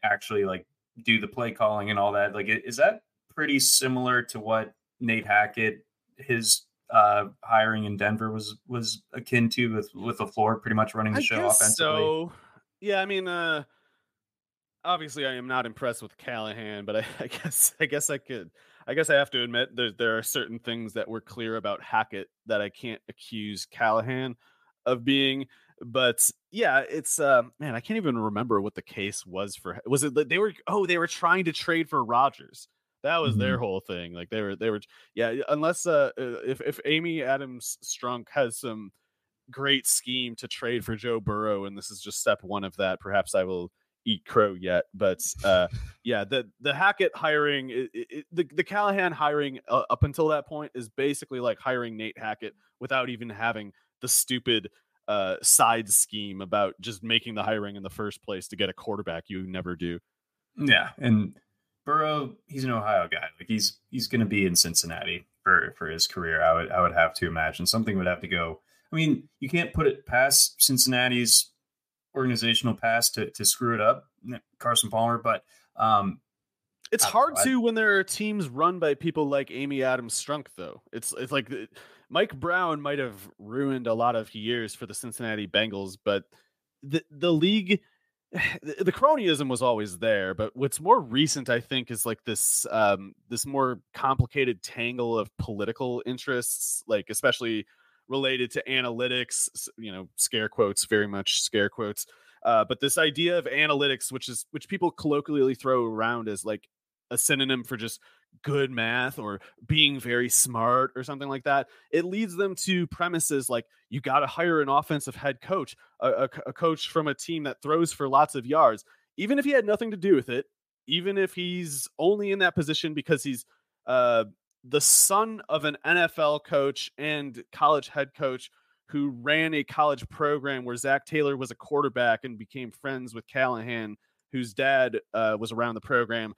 actually like do the play calling and all that. Like, is that pretty similar to what Nate Hackett his uh, hiring in Denver was was akin to with with LaFleur pretty much running the I show offensively. So yeah, I mean, uh, obviously I am not impressed with Callahan, but I, I, guess I guess I could I guess I have to admit there there are certain things that were clear about Hackett that I can't accuse Callahan of being. But yeah, it's uh, man, I can't even remember what the case was for. Was it that they were? Oh, they were trying to trade for Rodgers? That was mm-hmm. their whole thing. Like they were, they were, yeah. Unless uh, uh, if if Amy Adams Strunk has some great scheme to trade for Joe Burrow, and this is just step one of that, perhaps I will eat crow yet. But uh, yeah, the the Hackett hiring, it, it, the the Callahan hiring uh, up until that point is basically like hiring Nate Hackett without even having the stupid uh, side scheme about just making the hiring in the first place to get a quarterback you never do. Yeah, and Burrow, he's an Ohio guy. Like he's he's going to be in Cincinnati for for his career. I would I would have to imagine something would have to go. I mean, you can't put it past Cincinnati's organizational past to to screw it up, Carson Palmer. But um, it's hard I, to when there are teams run by people like Amy Adams Strunk. Though it's it's like uh, Mike Brown might have ruined a lot of years for the Cincinnati Bengals, but the the league the cronyism was always there, but what's more recent, I think, is like this um, this more complicated tangle of political interests, like especially related to analytics. You know, scare quotes, very much scare quotes. Uh, but this idea of analytics, which is which people colloquially throw around as like a synonym for just good math or being very smart or something like that. It leads them to premises like you got to hire an offensive head coach, a, a, a, coach from a team that throws for lots of yards, even if he had nothing to do with it, even if he's only in that position because he's uh, the son of an NFL coach and college head coach who ran a college program where Zac Taylor was a quarterback and became friends with Callahan, whose dad uh, was around the program.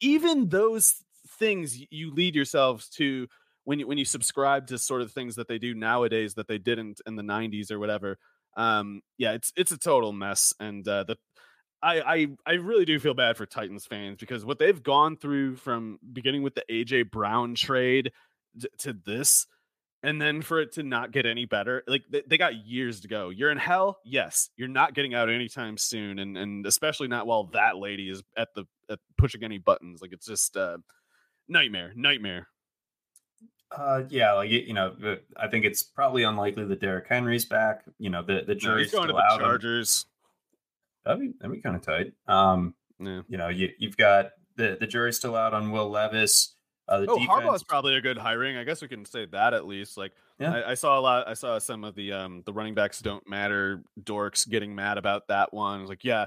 Even those things you lead yourselves to when you when you subscribe to sort of things that they do nowadays that they didn't in the 90s or whatever um yeah it's it's a total mess. And uh the I, I I really do feel bad for Titans fans because what they've gone through from beginning with the AJ Brown trade to, to this and then for it to not get any better like they, they, got years to go. You're in hell? Yes. You're not getting out anytime soon and and especially not while that lady is at the at pushing any buttons. Like it's just uh nightmare nightmare. Uh yeah like you know i think it's probably unlikely that Derrick Henry's back. You know the the jury's no, still out chargers that'd be that'd be kind of tight um yeah. you know you, you've got the the jury's still out on will levis uh, oh, defense... Harbaugh's probably a good hiring. I guess we can say that at least. Like, yeah. I, I, saw a lot. I saw some of the um the running backs don't matter dorks getting mad about that one. like, yeah,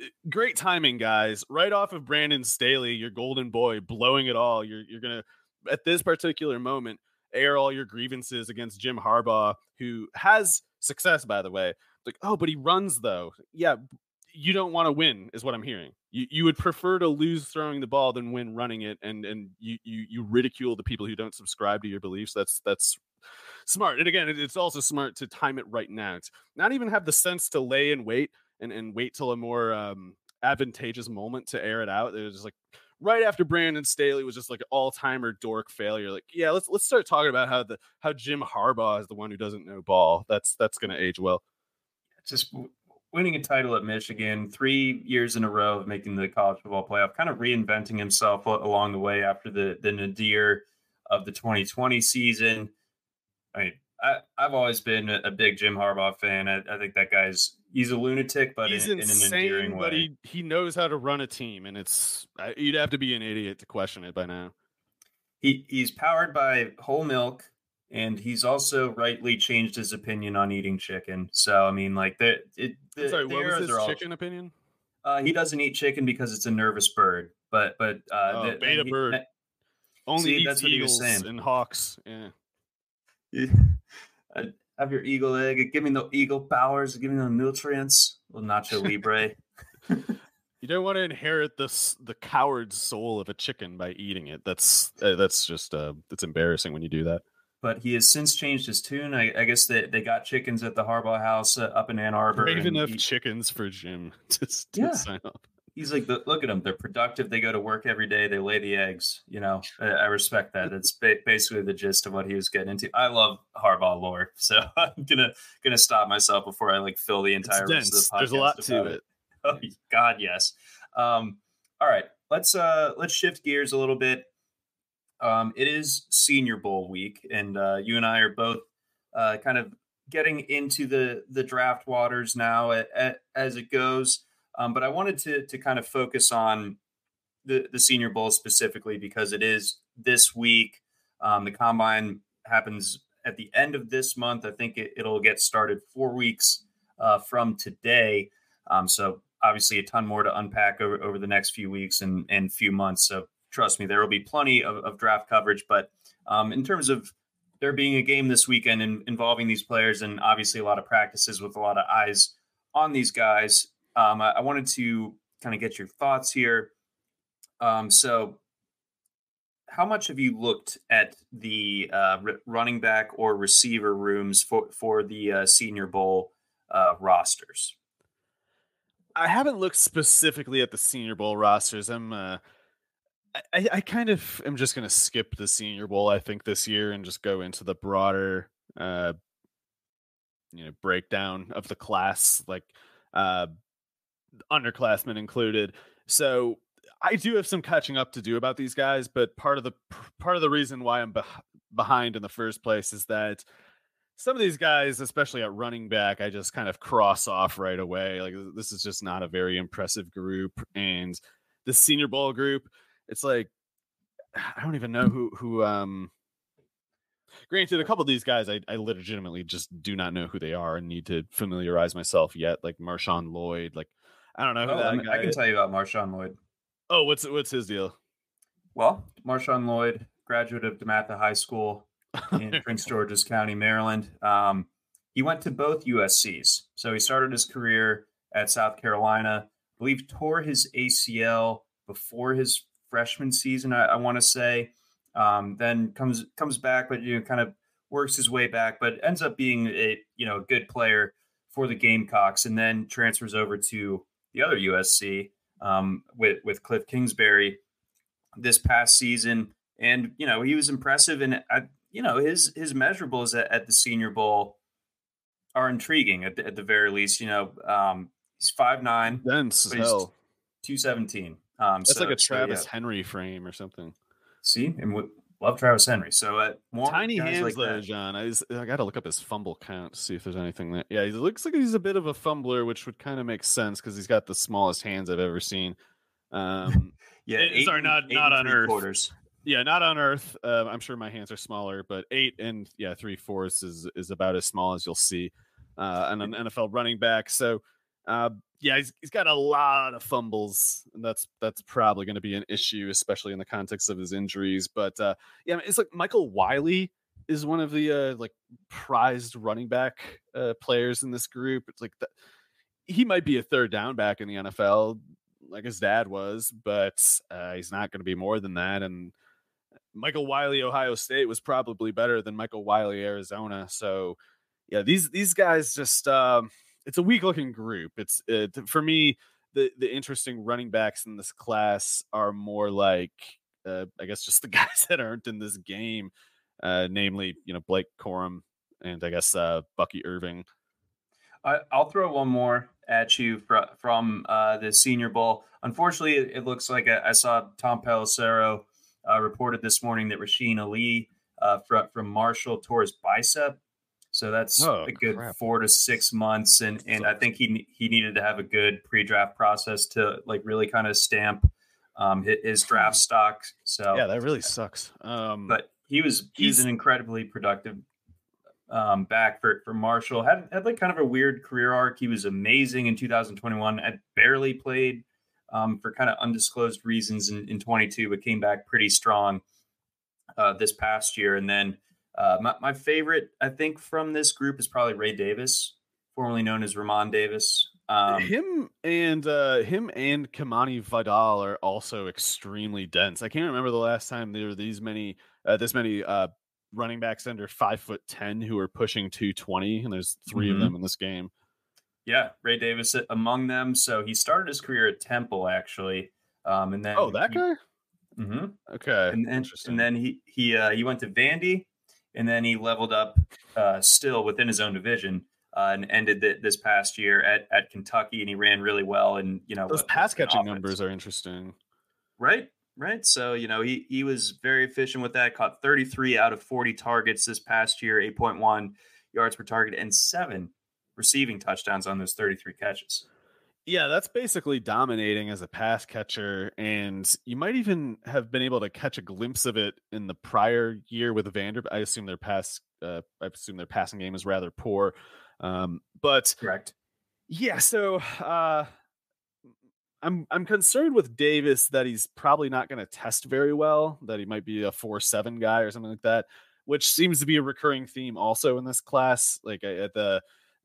eh, great timing, guys. Right off of Brandon Staley, your golden boy, blowing it all. You're you're gonna at this particular moment air all your grievances against Jim Harbaugh, who has success, by the way. Like, oh, but he runs though. Yeah, you don't want to win, is what I'm hearing. You you would prefer to lose throwing the ball than win running it, and and you you you ridicule the people who don't subscribe to your beliefs. That's that's smart. And again, it's also smart to time it right now. It's not even have the sense to lay and wait and and wait till a more um, advantageous moment to air it out. It was just like right after Brandon Staley was just like all timer dork failure. Like, yeah, let's let's start talking about how the how Jim Harbaugh is the one who doesn't know ball. That's that's to age well. Just winning a title at Michigan, three years in a row of making the college football playoff, kind of reinventing himself along the way after the the nadir of the 2020 season. I mean, I, have always been a, big Jim Harbaugh fan. I, I, think that guy's he's a lunatic, but he's in, insane, in an endearing way. But he, he knows how to run a team, and it's you'd have to be an idiot to question it by now. He he's powered by whole milk and he's also rightly changed his opinion on eating chicken. So I mean, like the, it, the sorry, what was his chicken all, opinion? Uh, he doesn't eat chicken because it's a nervous bird. But but uh, oh, the, beta he, bird. Only See, that's what he was Eagles saying. and Hawks. Yeah. I have your eagle egg. Give me the eagle powers. Give me the nutrients. Little Nacho Libre. You don't want to inherit this the coward soul of a chicken by eating it. That's uh, that's just uh, it's embarrassing when you do that. But he has since changed his tune. I, I guess they, they got chickens at the Harbaugh house uh, up in Ann Arbor. Brave enough he- chickens for Jim to, to Yeah. sign up. he's like, "Look- at them. They're productive. They go to work every day. They lay the eggs. You know, I, I respect that. That's ba- basically the gist of what he was getting into. I love Harbaugh lore, so I'm gonna gonna stop myself before I like fill the entire rest of the There's a lot to about it. Oh God, yes. Um, all right, let's uh let's shift gears a little bit. Um, it is Senior Bowl week, and uh, you and I are both uh, kind of getting into the the draft waters now a- a- as it goes. Um, but I wanted to to kind of focus on the the Senior Bowl specifically because it is this week. Um, the combine happens at the end of this month. I think it, it'll get started four weeks uh, from today. Um, so obviously a ton more to unpack over, over the next few weeks and, and few months. So trust me, there will be plenty of, of draft coverage. But um, in terms of there being a game this weekend and involving these players and obviously a lot of practices with a lot of eyes on these guys, um, I, I wanted to kind of get your thoughts here. Um, so how much have you looked at the uh, r- running back or receiver rooms for, for the uh, Senior Bowl uh, rosters? I haven't looked specifically at the Senior Bowl rosters. I'm uh I, I kind of am just gonna skip the Senior Bowl, I think, this year and just go into the broader uh you know breakdown of the class, like uh underclassmen included. So I do have some catching up to do about these guys, but part of the part of the reason why I'm beh behind in the first place is that some of these guys, especially at running back, I just kind of cross off right away. Like this is just not a very impressive group, and the Senior Bowl group, it's like I don't even know who who. um Granted, a couple of these guys, I, I legitimately just do not know who they are and need to familiarize myself yet. Like Marshawn Lloyd, like I don't know who Oh, that I, guy I can is. tell you about Marshawn Lloyd. Oh, what's what's his deal? Well, Marshawn Lloyd, graduate of DeMatha High School in Prince George's County, Maryland. Um, he went to both USCs. So he started his career at South Carolina. I believe tore his ACL before his freshman season. I, I want to say. Um, then comes comes back, but you know, kind of works his way back, but ends up being a you know good player for the Gamecocks, and then transfers over to the other USC um, with with Kliff Kingsbury this past season, and you know he was impressive, and I, you know his his measurables at, at the Senior Bowl are intriguing at the, at the very least. You know um, he's five nine, Dense as hell. two seventeen. Um, That's so- like a so, yeah. Travis Henry frame or something. See, and we love Travis Henry. So uh, more Tiny hands like though, that. John. I, just- I got to look up his fumble count to see if there's anything that. Yeah, he looks like he's a bit of a fumbler, which would kind of make sense because he's got the smallest hands I've ever seen. Um, Yeah, Eh, sorry, not- eight not on Earth. Quarters. yeah, not on Earth. Uh, I'm sure my hands are smaller, but eight and yeah, three fourths is is about as small as you'll see uh, on an NFL running back. So. Uh, yeah, he's, he's got a lot of fumbles, and that's that's probably going to be an issue, especially in the context of his injuries. But uh, yeah, it's like Michael Wiley is one of the uh, like prized running back uh, players in this group. It's like the, he might be a third down back in the NFL, like his dad was, but uh, he's not going to be more than that. And Michael Wiley, Ohio State, was probably better than Michael Wiley, Arizona. So yeah, these these guys just um, it's a weak looking group. It's it, for me the the interesting running backs in this class are more like uh, I guess just the guys that aren't in this game, uh, namely you know Blake Corum and I guess uh, Bucky Irving. I, I'll throw one more at you fr- from uh, the Senior Bowl. Unfortunately, it, it looks like I, I saw Tom Pelissero uh, reported this morning that Rasheen Ali uh, from, from Marshall tore his bicep. So that's Oh, a good crap. four to six months, and and I think he he needed to have a good pre-draft process to like really kind of stamp um, his, his draft stock. So Yeah, that really sucks. Um, but he was he's He's- an incredibly productive um, back for for Marshall. Had had like kind of a weird career arc. He was amazing in 2021. Had barely played um, for kind of undisclosed reasons in, in 22, but came back pretty strong uh, this past year. And then uh, my, my favorite, I think, from this group is probably Ray Davis, formerly known as Ramon Davis. Um, him and uh, him and Kimani Vidal are also extremely dense. I can't remember the last time there were these many, uh, this many uh, running backs under five foot ten who are pushing two twenty, and there's 3 mm-hmm. of them in this game. Yeah, Ray Davis among them. So he started his career at Temple actually, um, and then oh that he, guy. Mm-hmm. Okay, and then and then he he uh, he went to Vandy, and then he leveled up uh, still within his own division uh, and ended the, this past year at, at Kentucky, and he ran really well. And you know, those pass catching numbers are interesting, right? Right. So you know, he he was very efficient with that. Caught 33 out of 40 targets this past year, 8.1 yards per target, and seven receiving touchdowns on those 33 catches. Yeah, that's basically dominating as a pass catcher, and you might even have been able to catch a glimpse of it in the prior year with Vanderbilt. I assume their pass, uh, I assume their passing game is rather poor, um, but correct. Yeah, so uh, I'm I'm concerned with Davis that he's probably not going to test very well. That he might be a four seven guy or something like that, which seems to be a recurring theme also in this class. Like at the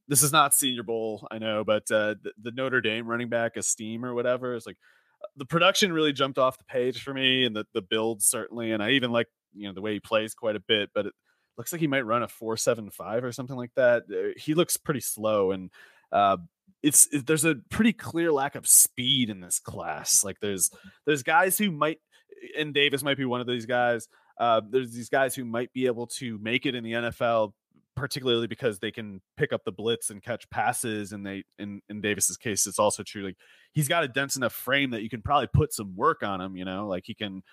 this is not Senior Bowl, I know, but uh, the, the Notre Dame running back, Esteem or whatever, is like uh, the production really jumped off the page for me, and the the build certainly, and I even like you know the way he plays quite a bit, but. It, looks like he might run a 475 or something like that. Uh, he looks pretty slow and uh, it's it, there's a pretty clear lack of speed in this class. Like there's there's guys who might and Davis might be one of these guys. Uh, there's these guys who might be able to make it in the NFL particularly because they can pick up the blitz and catch passes and they in in Davis's case it's also true like he's got a dense enough frame that you can probably put some work on him you know like he can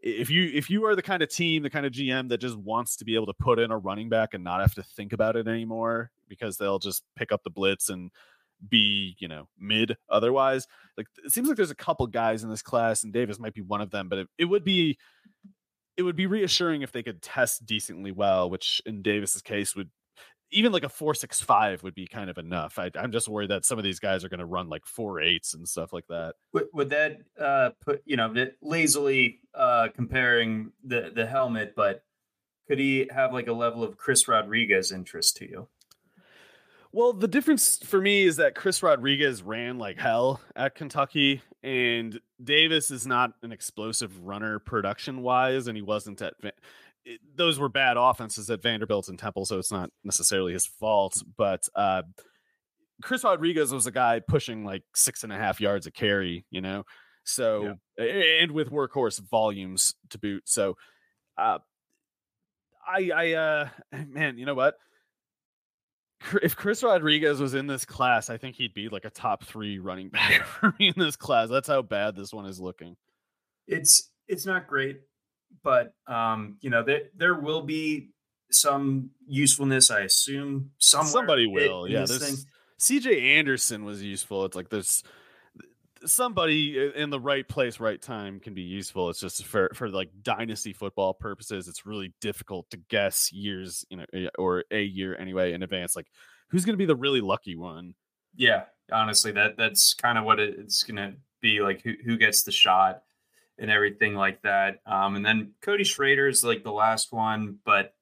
if you if you are the kind of team, the kind of GM that just wants to be able to put in a running back and not have to think about it anymore because they'll just pick up the blitz and be you know mid otherwise like it seems like there's a couple guys in this class and davis might be one of them but it, it would be it would be reassuring if they could test decently well which in davis's case would even like a four six five would be kind of enough. I, am just worried that some of these guys are going to run like four eights and stuff like that. Would, would that uh, put you know lazily uh, comparing the the helmet, but could he have like a level of Chris Rodriguez interest to you? Well, the difference for me is that Chris Rodriguez ran like hell at Kentucky, and Davis is not an explosive runner production wise, and he wasn't at it, those were bad offenses at Vanderbilt and Temple, so it's not necessarily his fault. But uh, Chris Rodriguez was a guy pushing like six and a half yards a carry, you know, so yeah. and with workhorse volumes to boot. So, uh, I, I, uh, man, you know what? If Chris Rodriguez was in this class, I think he'd be like a top three running back for me in this class. That's how bad this one is looking. It's it's not great but um, you know, there there will be some usefulness, I assume. Somewhere Somebody will, yeah. There's CJ Anderson was useful. It's like there's somebody in the right place, right time can be useful. It's just for for like dynasty football purposes, it's really difficult to guess years, you know, eh, or a year anyway in advance. Like who's going to be the really lucky one? Yeah, honestly, that that's kind of what it's going to be. Like who who gets the shot and everything like that. Um, and then Cody Schrader is like the last one, but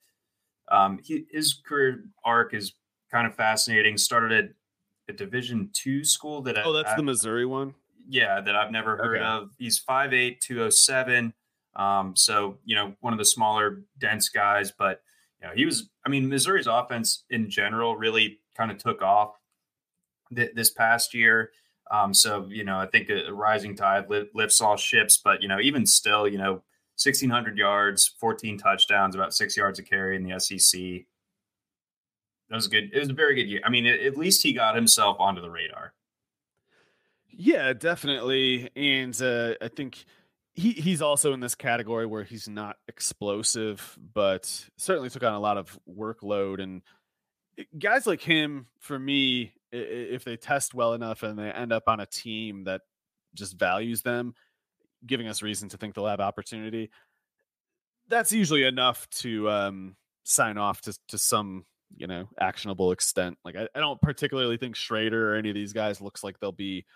um, he, his career arc is kind of fascinating. Started at a Division two school that oh, I, that's I, the Missouri one. Yeah, that I've never heard okay. of. He's 5'8", 207. Um, so you know, one of the smaller, dense guys, but you know, he was. I mean, Missouri's offense in general really kind of took off th- this past year. Um, so you know, I think a rising tide lifts all ships. But you know, even still, you know, 1600 yards, 14 touchdowns, about six yards a carry in the SEC. That was good. It was a very good year. I mean, at least he got himself onto the radar. Yeah, definitely. And uh, I think he he's also in this category where he's not explosive, but certainly took on a lot of workload. And eh, guys like him, for me, if they test well enough and they end up on a team that just values them, giving us reason to think they'll have opportunity, that's usually enough to um, sign off to to some you know actionable extent. Like I, I don't particularly think Schrader or any of these guys looks like they'll be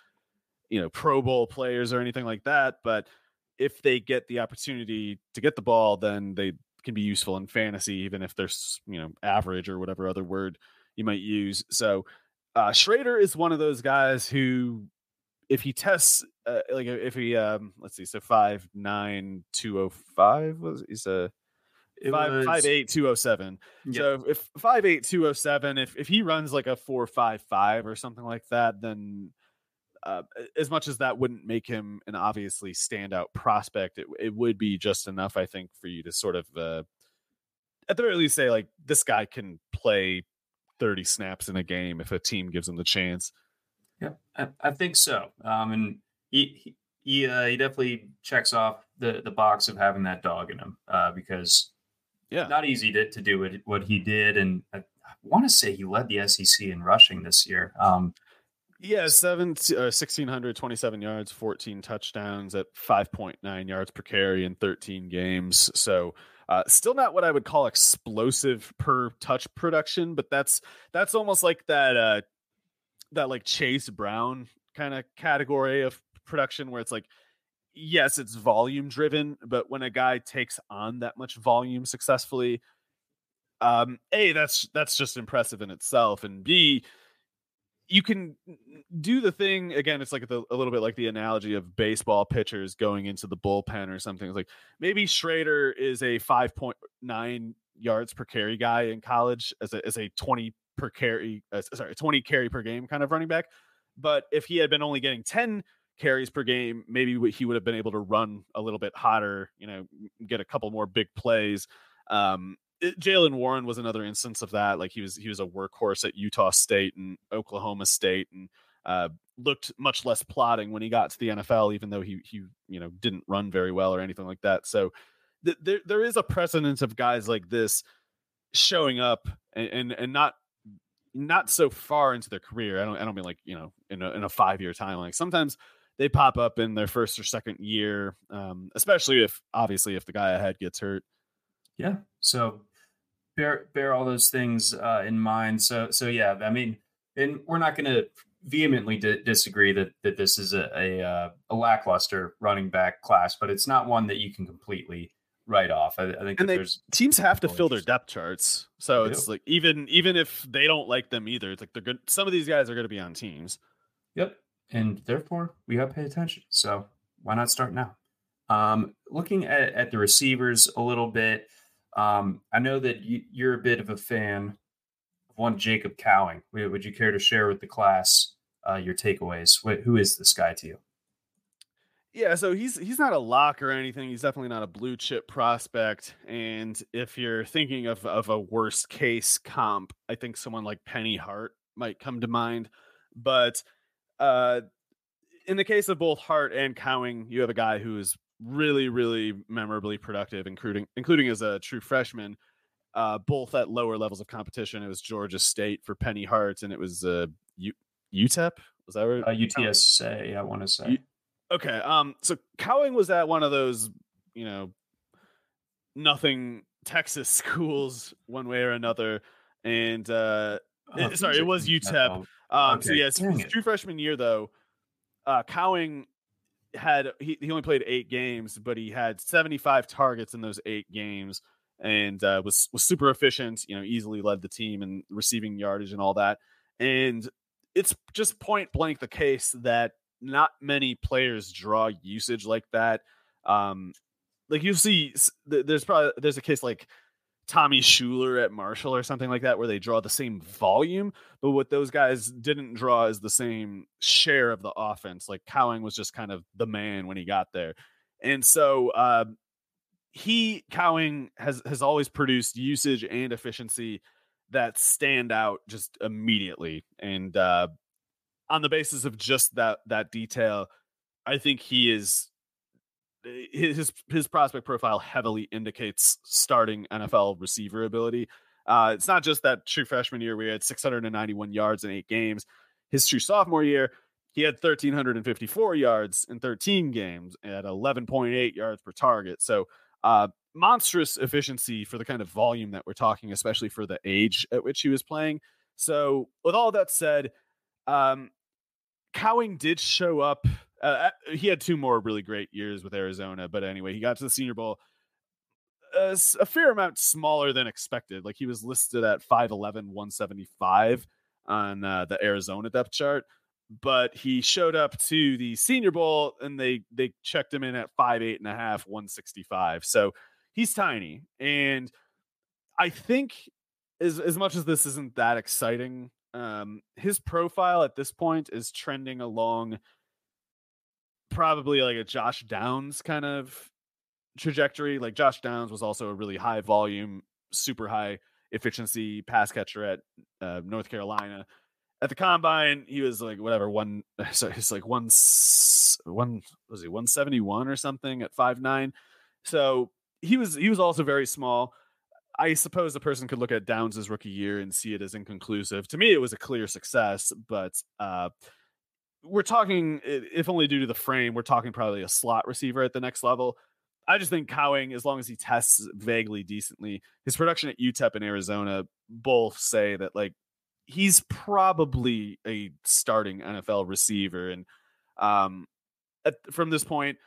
you know Pro Bowl players or anything like that, but if they get the opportunity to get the ball, then they can be useful in fantasy, even if they're you know average or whatever other word you might use. So uh, Schrader is one of those guys who, if he tests uh, like if he um let's see, so five nine two oh five was he's a five was, five eight two oh seven. Yep. So if five eight two oh seven, if if he runs like a four five five or something like that, then uh, as much as that wouldn't make him an obviously standout prospect, it, it would be just enough, I think, for you to sort of, uh, at the very least, say like this guy can play 30 snaps in a game if a team gives him the chance. Yeah, I, I think so. Um, and he he uh, he definitely checks off the the box of having that dog in him uh, because yeah, not easy to, to do what, what he did, and I, I want to say he led the SEC in rushing this year. Um, yeah, seven, uh, 1,627 yards, 14 touchdowns at 5.9 yards per carry in 13 games. So, uh, still not what I would call explosive per touch production, but that's that's almost like that uh, that like Chase Brown kind of category of production where it's like, yes, it's volume driven, but when a guy takes on that much volume successfully, um, a that's that's just impressive in itself, and b you can do the thing again it's like the, a little bit like the analogy of baseball pitchers going into the bullpen or something it's like maybe schrader is a 5.9 yards per carry guy in college as a, as a 20 per carry uh, sorry 20 carry per game kind of running back but if he had been only getting 10 carries per game maybe he would have been able to run a little bit hotter you know get a couple more big plays um, Jaylen Warren was another instance of that. Like he was he was a workhorse at Utah State and Oklahoma State, and uh, looked much less plotting when he got to the NFL, even though he he you know didn't run very well or anything like that. So th- there there is a precedence of guys like this showing up and, and and, not not so far into their career. I don't I don't mean like you know in a in a five year time. Like sometimes they pop up in their first or second year, um, especially if obviously if the guy ahead gets hurt. Yeah. So bear bear all those things uh, in mind. So so yeah, I mean, and we're not going to vehemently di- disagree that that this is a a, uh, a, lackluster running back class, but it's not one that you can completely write off. I, I think and they, teams have to fill their depth charts, so it's like even even if they don't like them either, it's like they're good. Some of these guys are going to be on teams. Yep, and therefore we got to pay attention. So why not start now? Um, looking at, at the receivers a little bit. Um, I know that you, are a bit of a fan of one Jacob Cowing. Would you care to share with the class uh, your takeaways? Who is this guy to you? Yeah, so he's he's not a lock or anything. He's definitely not a blue chip prospect. And if you're thinking of of a worst case comp, I think someone like Penny Hart might come to mind. But uh, in the case of both Hart and Cowing, you have a guy who is really, really memorably productive, including including as a true freshman, uh, both at lower levels of competition. It was Georgia State for Penny Hart, and it was uh, U- UTEP. Was that right? Uh, UTSA, I want to say. U- okay. Um. So Cowing was at one of those, you know, nothing Texas schools, one way or another, and uh, oh, it, sorry, it was UTEP. Um. Okay. So yes, yeah, true freshman year though. Uh, Cowing had he, he only played eight games, but he had 75 targets in those eight games and uh, was was super efficient. You know, easily led the team in receiving yardage and all that. And it's just point blank the case that not many players draw usage like that. Um, like you see, there's probably there's a case like Tommy Shuler at Marshall or something like that, where they draw the same volume, but what those guys didn't draw is the same share of the offense. Like Cowing was just kind of the man when he got there, and so uh, he Cowing has has always produced usage and efficiency that stand out just immediately, and uh, on the basis of just that that detail, I think he is his his prospect profile heavily indicates starting NFL receiver ability. Uh, it's not just that true freshman year he had 691 yards in eight games. His true sophomore year, he had 1,354 yards in 13 games at 11.8 yards per target. So, uh, monstrous efficiency for the kind of volume that we're talking, especially for the age at which he was playing. So, with all that said, um, Cowing did show up Uh, he had two more really great years with Arizona, but anyway, he got to the Senior Bowl a, a fair amount smaller than expected. Like he was listed at 5'11, 175 on uh, the Arizona depth chart, but he showed up to the Senior Bowl and they they checked him in at five eight and a half, 165. So he's tiny, and I think as as much as this isn't that exciting, um, his profile at this point is trending along probably like a Josh Downs kind of trajectory. Like Josh Downs was also a really high volume, super high efficiency pass catcher at uh, North Carolina. At the combine, he was like whatever one. Sorry, he's like one one was he one seventy one or something at five nine. So he was he was also very small. I suppose the person could look at Downs' rookie year and see it as inconclusive. To me, it was a clear success, but uh, we're talking, if only due to the frame, we're talking probably a slot receiver at the next level. I just think Cowing, as long as he tests vaguely decently, his production at UTEP and Arizona both say that like he's probably a starting NFL receiver. And um, at, from this point,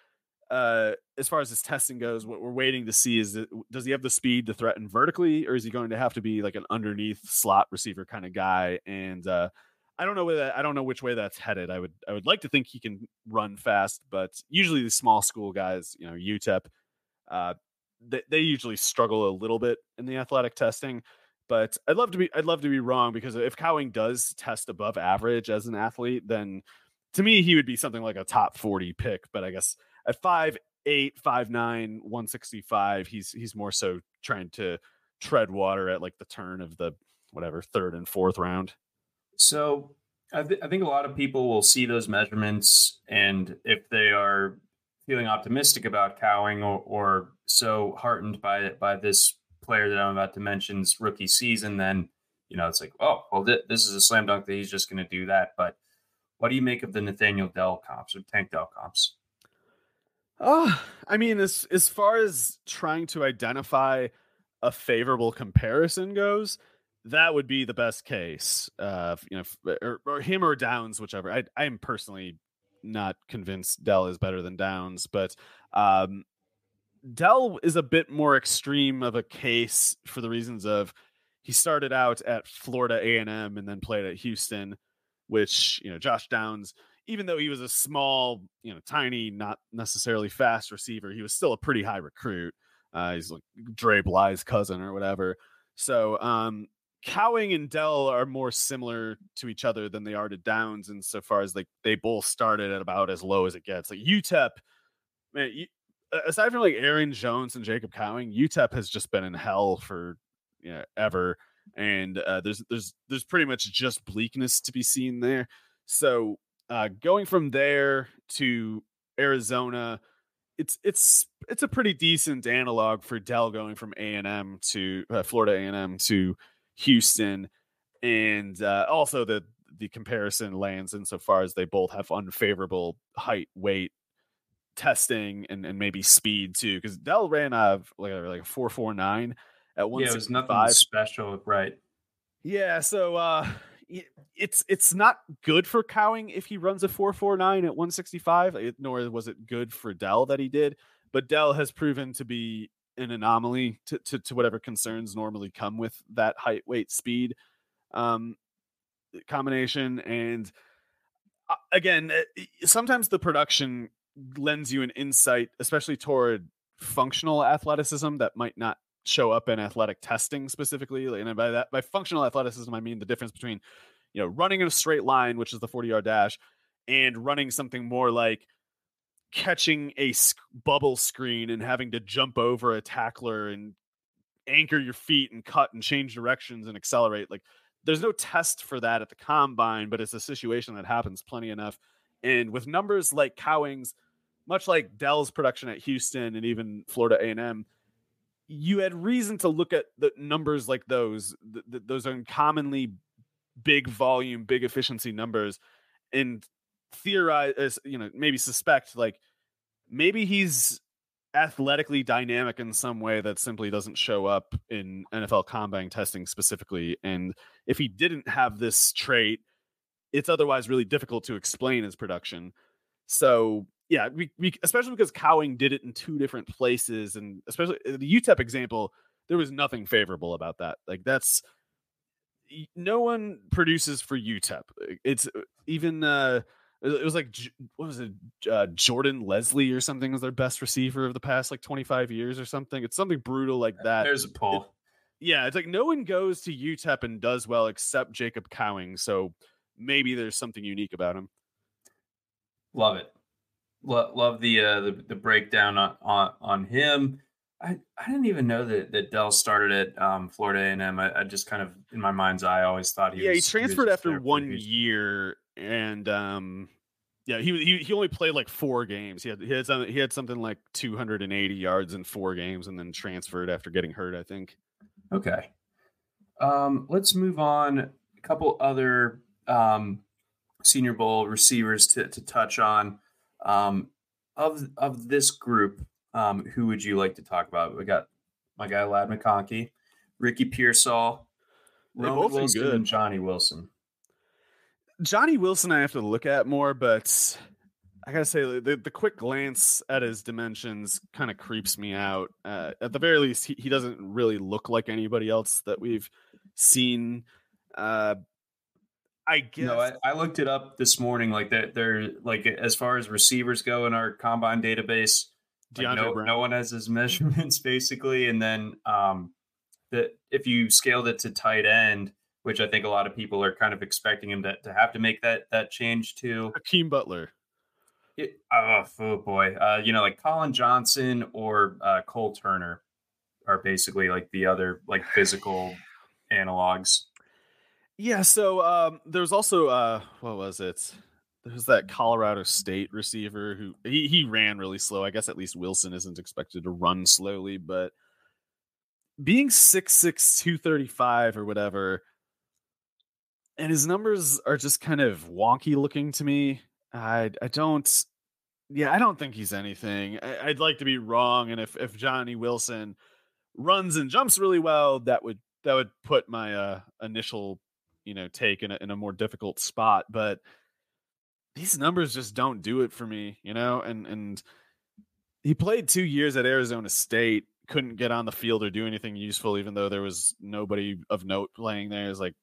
uh, as far as his testing goes, what we're waiting to see is that, does he have the speed to threaten vertically, or is he going to have to be like an underneath slot receiver kind of guy? And uh, I don't know where I don't know which way that's headed. I would I would like to think he can run fast, but usually the small school guys, you know, UTEP, uh, they, they usually struggle a little bit in the athletic testing. But I'd love to be I'd love to be wrong because if Cowing does test above average as an athlete, then to me he would be something like a top 40 pick. But I guess at five eight, five nine, 165, he's he's more so trying to tread water at like the turn of the whatever third and fourth round. So I, th- I think a lot of people will see those measurements, and if they are feeling optimistic about Cowing or, or so heartened by by this player that I'm about to mention's rookie season, then you know it's like, oh, well, th- this is a slam dunk that he's just going to do that. But what do you make of the Nathaniel Dell comps or Tank Dell comps? Oh, I mean, as as far as trying to identify a favorable comparison goes, that would be the best case. Uh, you know, or, or him or Downs, whichever. I I am personally not convinced Dell is better than Downs, but um, Dell is a bit more extreme of a case for the reasons of he started out at Florida A and M and then played at Houston, which you know Josh Downs, even though he was a small, you know, tiny, not necessarily fast receiver, he was still a pretty high recruit. Uh, he's like Dre Bly's cousin or whatever. So um, Cowing and Dell are more similar to each other than they are to Downs insofar as like they both started at about as low as it gets. Like UTEP, man, you, aside from like Aaron Jones and Jacob Cowing, UTEP has just been in hell for you know ever, and uh, there's there's there's pretty much just bleakness to be seen there. So uh, going from there to Arizona, it's it's it's a pretty decent analog for Dell going from A and M to uh, Florida A and M to Houston, and uh, also the the comparison lands insofar as they both have unfavorable height, weight testing, and, and maybe speed too. Because Dell ran out of like a, like a four four nine at one. Yeah, it was nothing special, right? Yeah, so uh, it's it's not good for Cowing if he runs a four four nine at one sixty five. Nor was it good for Dell that he did. But Dell has proven to be an anomaly to, to, to whatever concerns normally come with that height, weight, speed um, combination. And uh, again, eh, sometimes the production lends you an insight, especially toward functional athleticism that might not show up in athletic testing specifically. And by that, by functional athleticism, I mean the difference between, you know, running in a straight line, which is the 40 yard dash, and running something more like catching a bubble screen and having to jump over a tackler and anchor your feet and cut and change directions and accelerate like there's no test for that at the combine but it's a situation that happens plenty enough. And with numbers like cowings much like dell's production at houston and even florida a&m you had reason to look at the numbers like those th- th- those uncommonly big volume big efficiency numbers. And theorize, you know, maybe suspect like maybe he's athletically dynamic in some way that simply doesn't show up in NFL combine testing specifically. And if he didn't have this trait, it's otherwise really difficult to explain his production. So yeah, we, we especially because Cowing did it in two different places, and especially uh, the UTEP example, there was nothing favorable about that. Like that's no one produces for UTEP. It's uh, even uh it was like what was it? Uh, jordan leslie or something was their best receiver of the past like 25 years or something. It's something brutal like that. there's a pull it, yeah it's like no one goes to utep and does well except jacob cowing so maybe there's something unique about him. Love it. Lo- love the, uh, the the breakdown on on, on him. I, I didn't even know that, that Dell started at um, Florida A&M. I, I, just kind of, in my mind's eye, always thought he yeah, was, he transferred he after one year, and um, yeah, he, he he only played like four games. He had he had some, he had something like 280 yards in four games, and then transferred after getting hurt. I think. Okay, um, let's move on. A couple other um, Senior Bowl receivers to to touch on. Um, of of this group, um, who would you like to talk about? We got my guy Ladd McConkey, Ricky Pearsall, Roman Wilson, and Johnny Wilson. Johnny Wilson, I have to look at more, but I gotta say the, the quick glance at his dimensions kind of creeps me out. Uh, at the very least, he, he doesn't really look like anybody else that we've seen. Uh, I guess. No, I, I, looked it up this morning. Like they're, they're like as far as receivers go in our combine database, like no, no one has his measurements basically. And then um, that if you scaled it to tight end, which I think a lot of people are kind of expecting him to, to have to make that that change to Hakeem Butler. It, oh, oh, boy, uh, you know, like Collin Johnson or uh, Cole Turner are basically like the other like physical analogs. Yeah. So um, there's also uh, what was it? There's that Colorado State receiver who he, he ran really slow. I guess at least Wilson isn't expected to run slowly, but being 6'6, 235 or whatever, and his numbers are just kind of wonky looking to me. I I don't yeah, I don't think he's anything. I, would like to be wrong. And if if Johnny Wilson runs and jumps really well, that would that would put my uh initial, you know, take in a in a more difficult spot. But these numbers just don't do it for me, you know, and and he played two years at Arizona State, couldn't get on the field or do anything useful, even though there was nobody of note playing there. Is like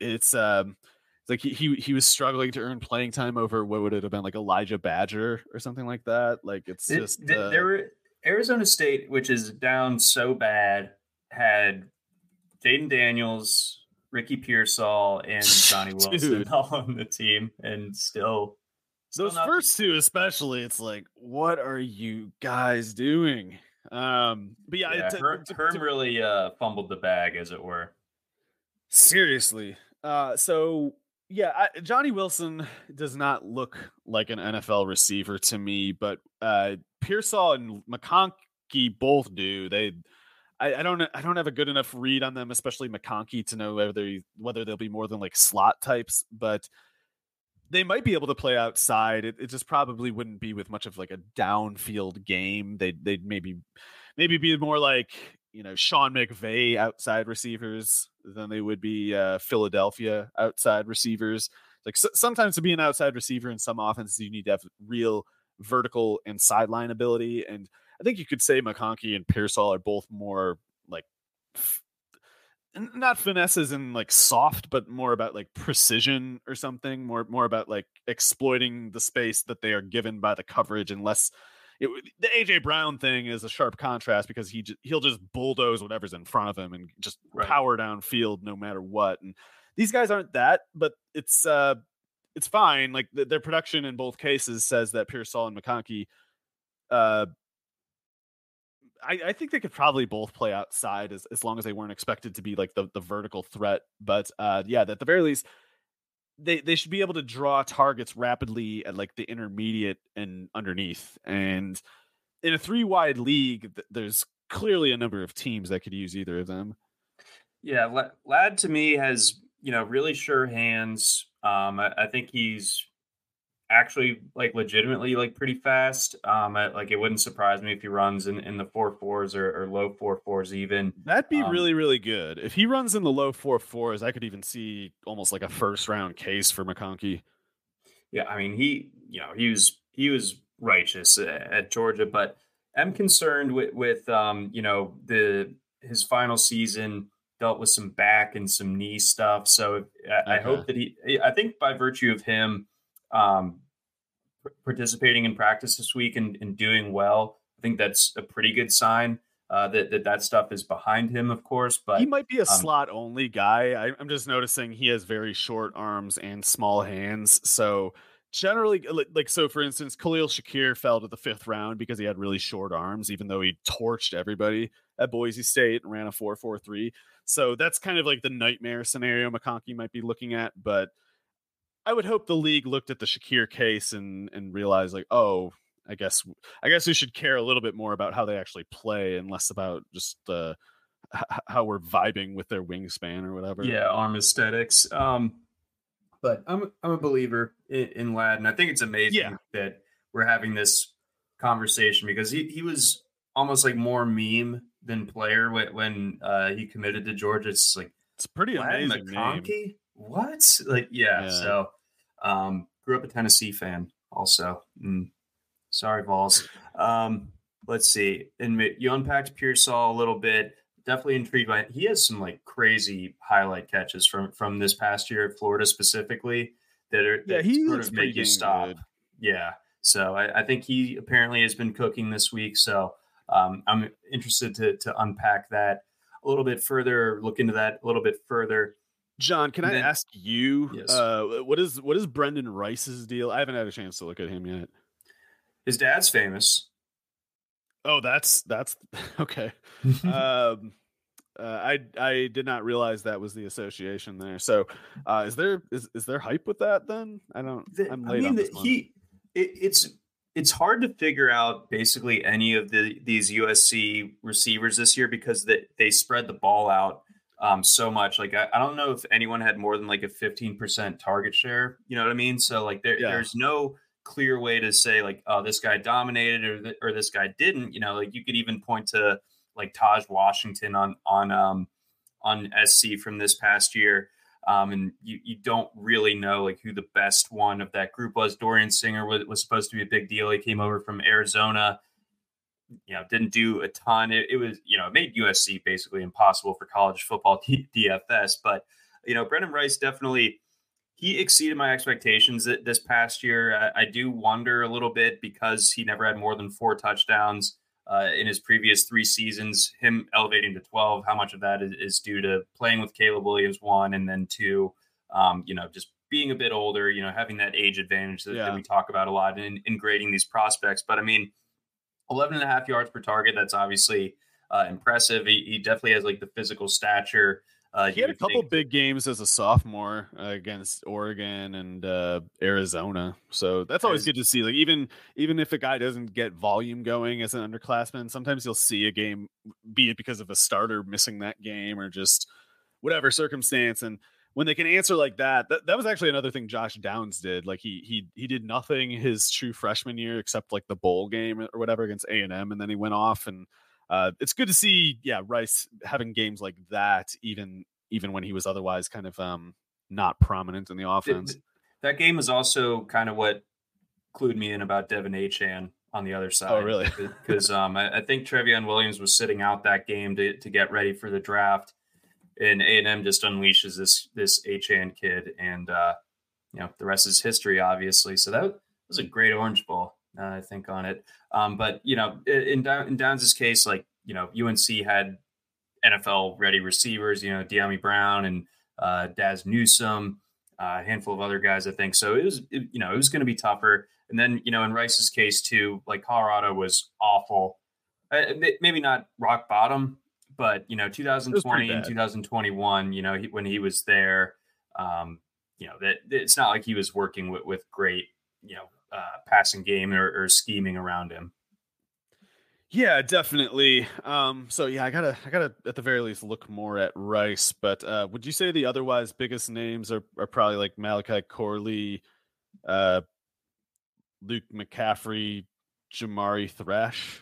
it's um it's like he, he he was struggling to earn playing time over what would it have been like Elijah Badger or something like that. Like it's it, just uh, there were Arizona State, which is down so bad, had Jayden Daniels, Ricky Pearsall, and Johnny Wilson all on the team, and still. still Those first two, especially, it's like, what are you guys doing? Um, but yeah, yeah Herm, Herm really uh, fumbled the bag, as it were. Seriously. Uh, so yeah, I, Johnny Wilson does not look like an NFL receiver to me, but uh, Pearsall and McConkey both do. They, I, I, don't, I don't have a good enough read on them, especially McConkey, to know whether whether they'll be more than like slot types, but they might be able to play outside. It, it just probably wouldn't be with much of like a downfield game. They, they'd maybe, maybe be more like you know Sean McVay outside receivers than they would be uh, Philadelphia outside receivers. Like so, sometimes to be an outside receiver in some offenses, you need to have real vertical and sideline ability. And I think you could say McConkey and Pearsall are both more like f- not finesses and like soft, but more about like precision or something. More more about like exploiting the space that they are given by the coverage and less it, the AJ Brown thing is a sharp contrast because he just, he'll just bulldoze whatever's in front of him and just right. power down field no matter what. And these guys aren't that, but it's uh it's fine. Like the, their production in both cases says that Pearsall and McConkey, uh, I, I think they could probably both play outside as, as long as they weren't expected to be like the, the vertical threat. But uh, yeah, at the very least, they they should be able to draw targets rapidly at like the intermediate and underneath. And in a three wide league, there's clearly a number of teams that could use either of them. Yeah, Ladd to me has you know really sure hands. Um, I, I think he's actually like legitimately like pretty fast. Um, like it wouldn't surprise me if he runs in, in the four fours or, or low four fours even. That'd be um, really really good if he runs in the low four fours. I could even see almost like a first round case for McConkey. Yeah, I mean he you know he was he was righteous at Georgia, but I'm concerned with with um, you know the his final season dealt with some back and some knee stuff. So I, I hope that he. I think by virtue of him um, participating in practice this week and, and doing well, I think that's a pretty good sign. Uh, that, that that stuff is behind him, of course. But he might be a um, slot only guy. I, I'm just noticing he has very short arms and small hands. So generally like so for instance Khalil Shakir fell to the fifth round because he had really short arms even though he torched everybody at Boise State and ran a 4-4-3 so that's kind of like the nightmare scenario McConkey might be looking at but I would hope the league looked at the Shakir case and and realized like oh I guess I guess we should care a little bit more about how they actually play and less about just uh how we're vibing with their wingspan or whatever. Yeah, arm aesthetics. Um but I'm I'm a believer in, in and I think it's amazing yeah. that we're having this conversation because he, he was almost like more meme than player when, when uh, he committed to Georgia. It's like it's pretty Ladin amazing. McConkey? Name. What? Like yeah. yeah. So um, grew up a Tennessee fan also. Mm. Sorry, Vols. Um, let's see. And you unpacked Pearsall a little bit definitely intrigued by it. He has some like crazy highlight catches from from this past year at Florida specifically that are that yeah, he sort of make you stop. Good. Yeah. So I, I, think he apparently has been cooking this week. So um, I'm interested to to unpack that a little bit further, look into that a little bit further. John, can then, I ask you yes. uh, what is what is Brenden Rice's deal? I haven't had a chance to look at him yet. His dad's famous. Oh, that's that's okay. um, uh, I I did not realize that was the association there. So, uh, is there is is there hype with that? Then I don't. The, I'm late I mean, on this the, he it, it's it's hard to figure out basically any of the these USC receivers this year because they they spread the ball out um, so much. Like I, I don't know if anyone had more than like a 15% target share. You know what I mean? So like there, yeah. there's no clear way to say like, oh, this guy dominated or th- or this guy didn't. You know, like you could even point to like Tahj Washington on on um, on SC from this past year. Um, and you, you don't really know like who the best one of that group was. Dorian Singer was, was supposed to be a big deal. He came over from Arizona, you know, didn't do a ton. It, it was, you know, it made USC basically impossible for college football DFS. But, you know, Brenden Rice definitely he exceeded my expectations this past year. I, I, do wonder a little bit because he never had more than four touchdowns uh, in his previous three seasons. Him elevating to 12, how much of that is, is due to playing with Caleb Williams, one, and then two, um, you know, just being a bit older, you know, having that age advantage that, yeah. that we talk about a lot in, in, grading these prospects. But I mean, 11 and a half yards per target, that's obviously uh, impressive. He, he definitely has like the physical stature uh, he had a couple think... big games as a sophomore uh, against Oregon and uh, Arizona, so that's always good to see. Like even even if a guy doesn't get volume going as an underclassman, sometimes you'll see a game, be it because of a starter missing that game or just whatever circumstance, and when they can answer like that, that, that was actually another thing Josh Downs did. Like he he he did nothing his true freshman year except like the bowl game or whatever against A and M, and then he went off and uh, it's good to see, yeah, Rice having games like that, even even when he was otherwise kind of um, not prominent in the offense. That game is also kind of what clued me in about De'Von Achane on the other oh, side. Oh, really? Because um, I, I, think Trevion Williams was sitting out that game to, to get ready for the draft, and A and M just unleashes this this Achane kid, and uh, you know the rest is history, obviously. So that was a great Orange Bowl. Uh, I think on it. Um, but you know, in, in Downs' case, like you know, UNC had NFL ready receivers, you know, Dyami Brown and uh, Dazz Newsome, uh, a handful of other guys, I think. So it was, it, you know, it was going to be tougher. And then, you know, in Rice's case too, like Colorado was awful. Uh, maybe not rock bottom, but you know, 2020 and 2021, you know, he, when he was there, um, you know, that it's not like he was working with, with great, you know, uh, passing game or, or scheming around him. Yeah, definitely. Um, so yeah, I gotta, I gotta at the very least look more at Rice. But uh, would you say the otherwise biggest names are, are probably like Malachi Corley, uh, Luke McCaffrey, Jamari Thrash?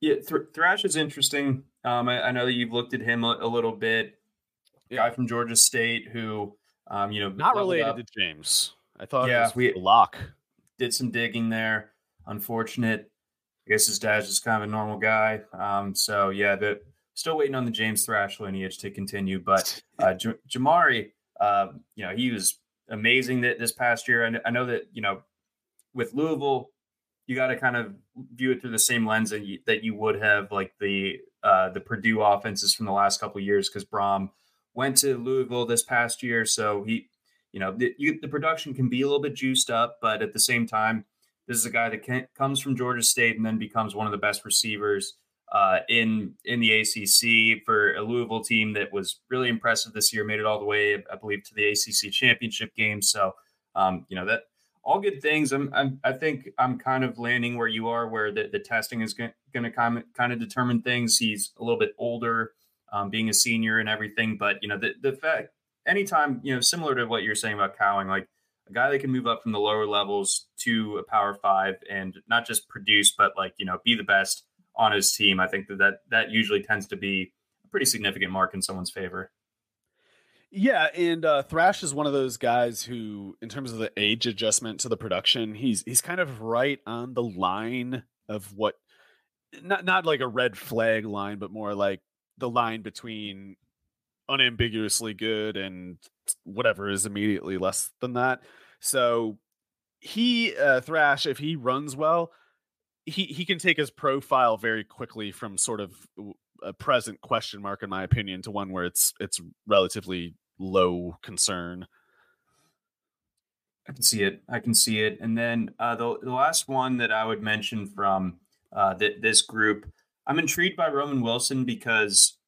Yeah, Th- Thrash is interesting. Um, I, I, know that you've looked at him a, a little bit. Guy from Georgia State who, um, you know, not related up. to James. I thought yeah, we lock. did some digging there. Unfortunate. I guess his dad's just kind of a normal guy. Um, so yeah, the still waiting on the James Thrash lineage to continue. But uh, J- Jamari, uh, you know, he was amazing that this past year. And I know that you know, with Louisville, you got to kind of view it through the same lens that you, that you would have like the uh, the Purdue offenses from the last couple years because Brohm went to Louisville this past year, so he, you know, the, you, the production can be a little bit juiced up, but at the same time, this is a guy that can, comes from Georgia State and then becomes one of the best receivers uh, in in the ACC for a Louisville team that was really impressive this year. Made it all the way, I believe, to the ACC championship game. So, um, you know that all good things. I'm, I'm, i think I'm kind of landing where you are, where the, the testing is going to kind of, determine things. He's a little bit older, um, being a senior and everything, but you know the the fact anytime you know similar to what you're saying about Cowing, like a guy that can move up from the lower levels to a Power Five and not just produce, but like you know be the best on his team. I think that that, that usually tends to be a pretty significant mark in someone's favor. Yeah, and uh, Thrash is one of those guys who, in terms of the age adjustment to the production, he's he's kind of right on the line of what, not not like a red flag line, but more like the line between unambiguously good and whatever is immediately less than that. So he uh, Thrash, if he runs well, he he can take his profile very quickly from sort of a present question mark in my opinion to one where it's it's relatively low concern. I can see it. I can see it. And then uh, the the last one that I would mention from uh, th- this group, I'm intrigued by Roman Wilson because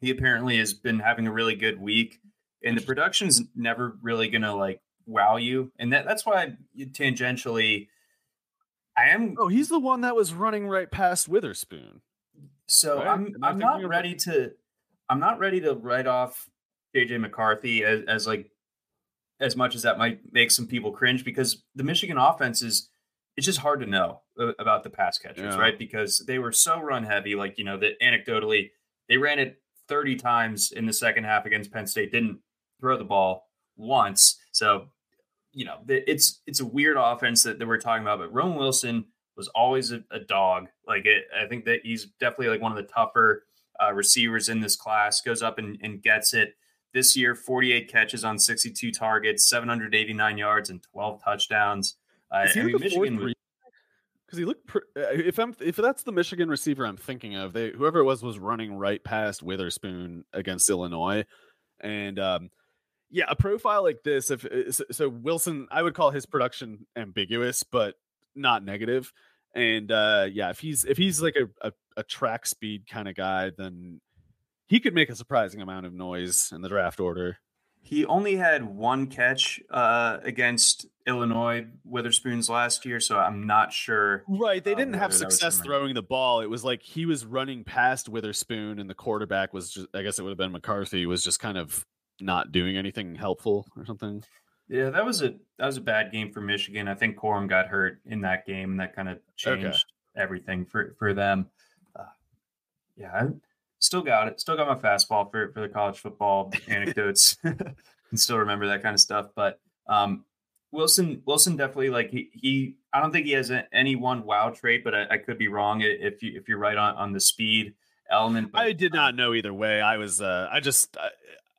he apparently has been having a really good week, and the production's never really gonna like wow you, and that that's why tangentially I am. Oh, he's the one that was running right past Witherspoon. So right? I'm I'm not ready to I'm not ready to write off JJ McCarthy as, as like as much as that might make some people cringe because the Michigan offense is it's just hard to know about the pass catchers, yeah. right? Because they were so run heavy. Like you know that anecdotally they ran it 30 times in the second half against Penn State, didn't throw the ball once. So you know, it's it's a weird offense that, that we're talking about. But Roman Wilson was always a, a dog. Like it, I think that he's definitely like one of the tougher uh, receivers in this class. Goes up and, and gets it. This year, 48 catches on 62 targets, 789 yards, and 12 touchdowns. Uh, I mean, Michigan. because he looked. Pr- uh, if I'm if that's the Michigan receiver I'm thinking of, they whoever it was was running right past Witherspoon against Illinois, and um, yeah, a profile like this, if uh, so, Wilson, I would call his production ambiguous, but not negative. And uh, yeah, if he's if he's like a, a, a track speed kind of guy, then he could make a surprising amount of noise in the draft order. He only had one catch uh, against Illinois Witherspoon's last year, so I'm not sure. Right, they uh, didn't have success throwing the ball. It was like he was running past Witherspoon, and the quarterback was just—I guess it would have been McCarthy was just kind of not doing anything helpful or something. Yeah, that was a that was a bad game for Michigan. I think Corum got hurt in that game, and that kind of changed okay. everything for for them. Uh, yeah, I still got it. Still got my fastball for for the college football anecdotes. and still remember that kind of stuff. But um, Wilson Wilson definitely like he, he I don't think he has a, any one wow trait, but I, I, could be wrong if you if you're right on on the speed element. But, I did not know either way. I was uh, I just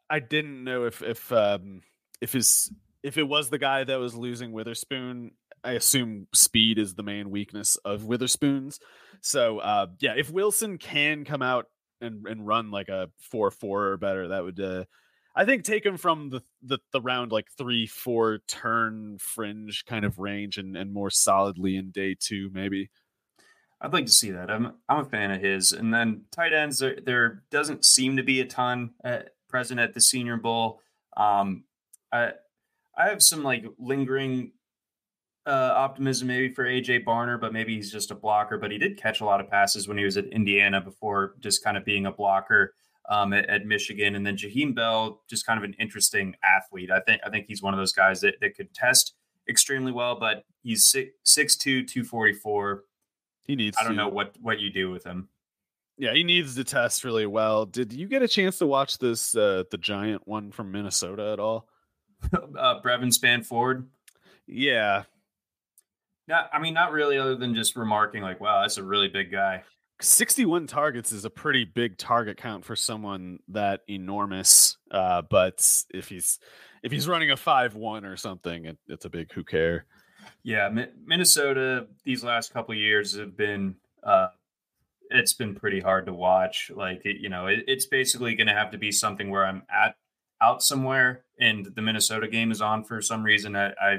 I didn't know if if um, if his if it was the guy that was losing Witherspoon. I assume speed is the main weakness of Witherspoon's. So uh, yeah, if Wilson can come out and, and run like a four four or better, that would uh, I think take him from the, the the round like three four turn fringe kind of range and and more solidly in day two maybe. I'd like to see that. I'm I'm a fan of his. And then tight ends, there, there doesn't seem to be a ton at, present at the Senior Bowl. Um, I I have some like lingering uh, optimism maybe for AJ Barner, but maybe he's just a blocker. But he did catch a lot of passes when he was at Indiana before just kind of being a blocker um, at, at, Michigan. And then Jaheim Bell, just kind of an interesting athlete. I think I think he's one of those guys that, that could test extremely well, but he's 6'2", 244. He needs. I don't to. know what what you do with him. Yeah, he needs to test really well. Did you get a chance to watch this uh the giant one from Minnesota at all? uh Brevyn Spann-Ford. Yeah. Not, I mean, not really, other than just remarking, like, wow, that's a really big guy. 61 targets is a pretty big target count for someone that enormous. Uh, but if he's if he's running a five one or something, it, it's a big who care. Yeah, Minnesota these last couple years have been uh, it's been pretty hard to watch. Like it, you know, it, it's basically going to have to be something where I'm at out somewhere and the Minnesota game is on for some reason. I, I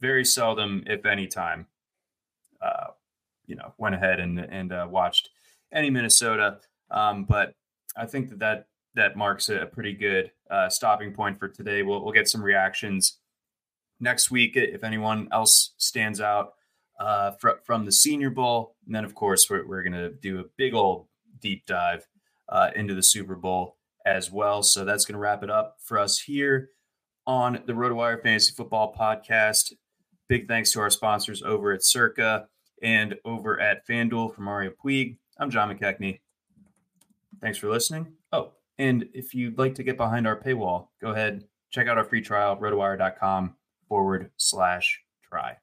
very seldom, if any time, uh, you know, went ahead and and uh, watched any Minnesota. Um, but I think that that that marks a pretty good uh, stopping point for today. We'll we'll get some reactions next week if anyone else stands out uh, fr- from the Senior Bowl, and then of course we're we're gonna do a big old deep dive uh, into the Super Bowl as well. So that's gonna wrap it up for us here on the RotoWire Fantasy Football Podcast. Big thanks to our sponsors over at Circa and over at FanDuel for Mario Puig. I'm John McKechnie. Thanks for listening. Oh, and if you'd like to get behind our paywall, go ahead, check out our free trial, rotowire.com forward slash try.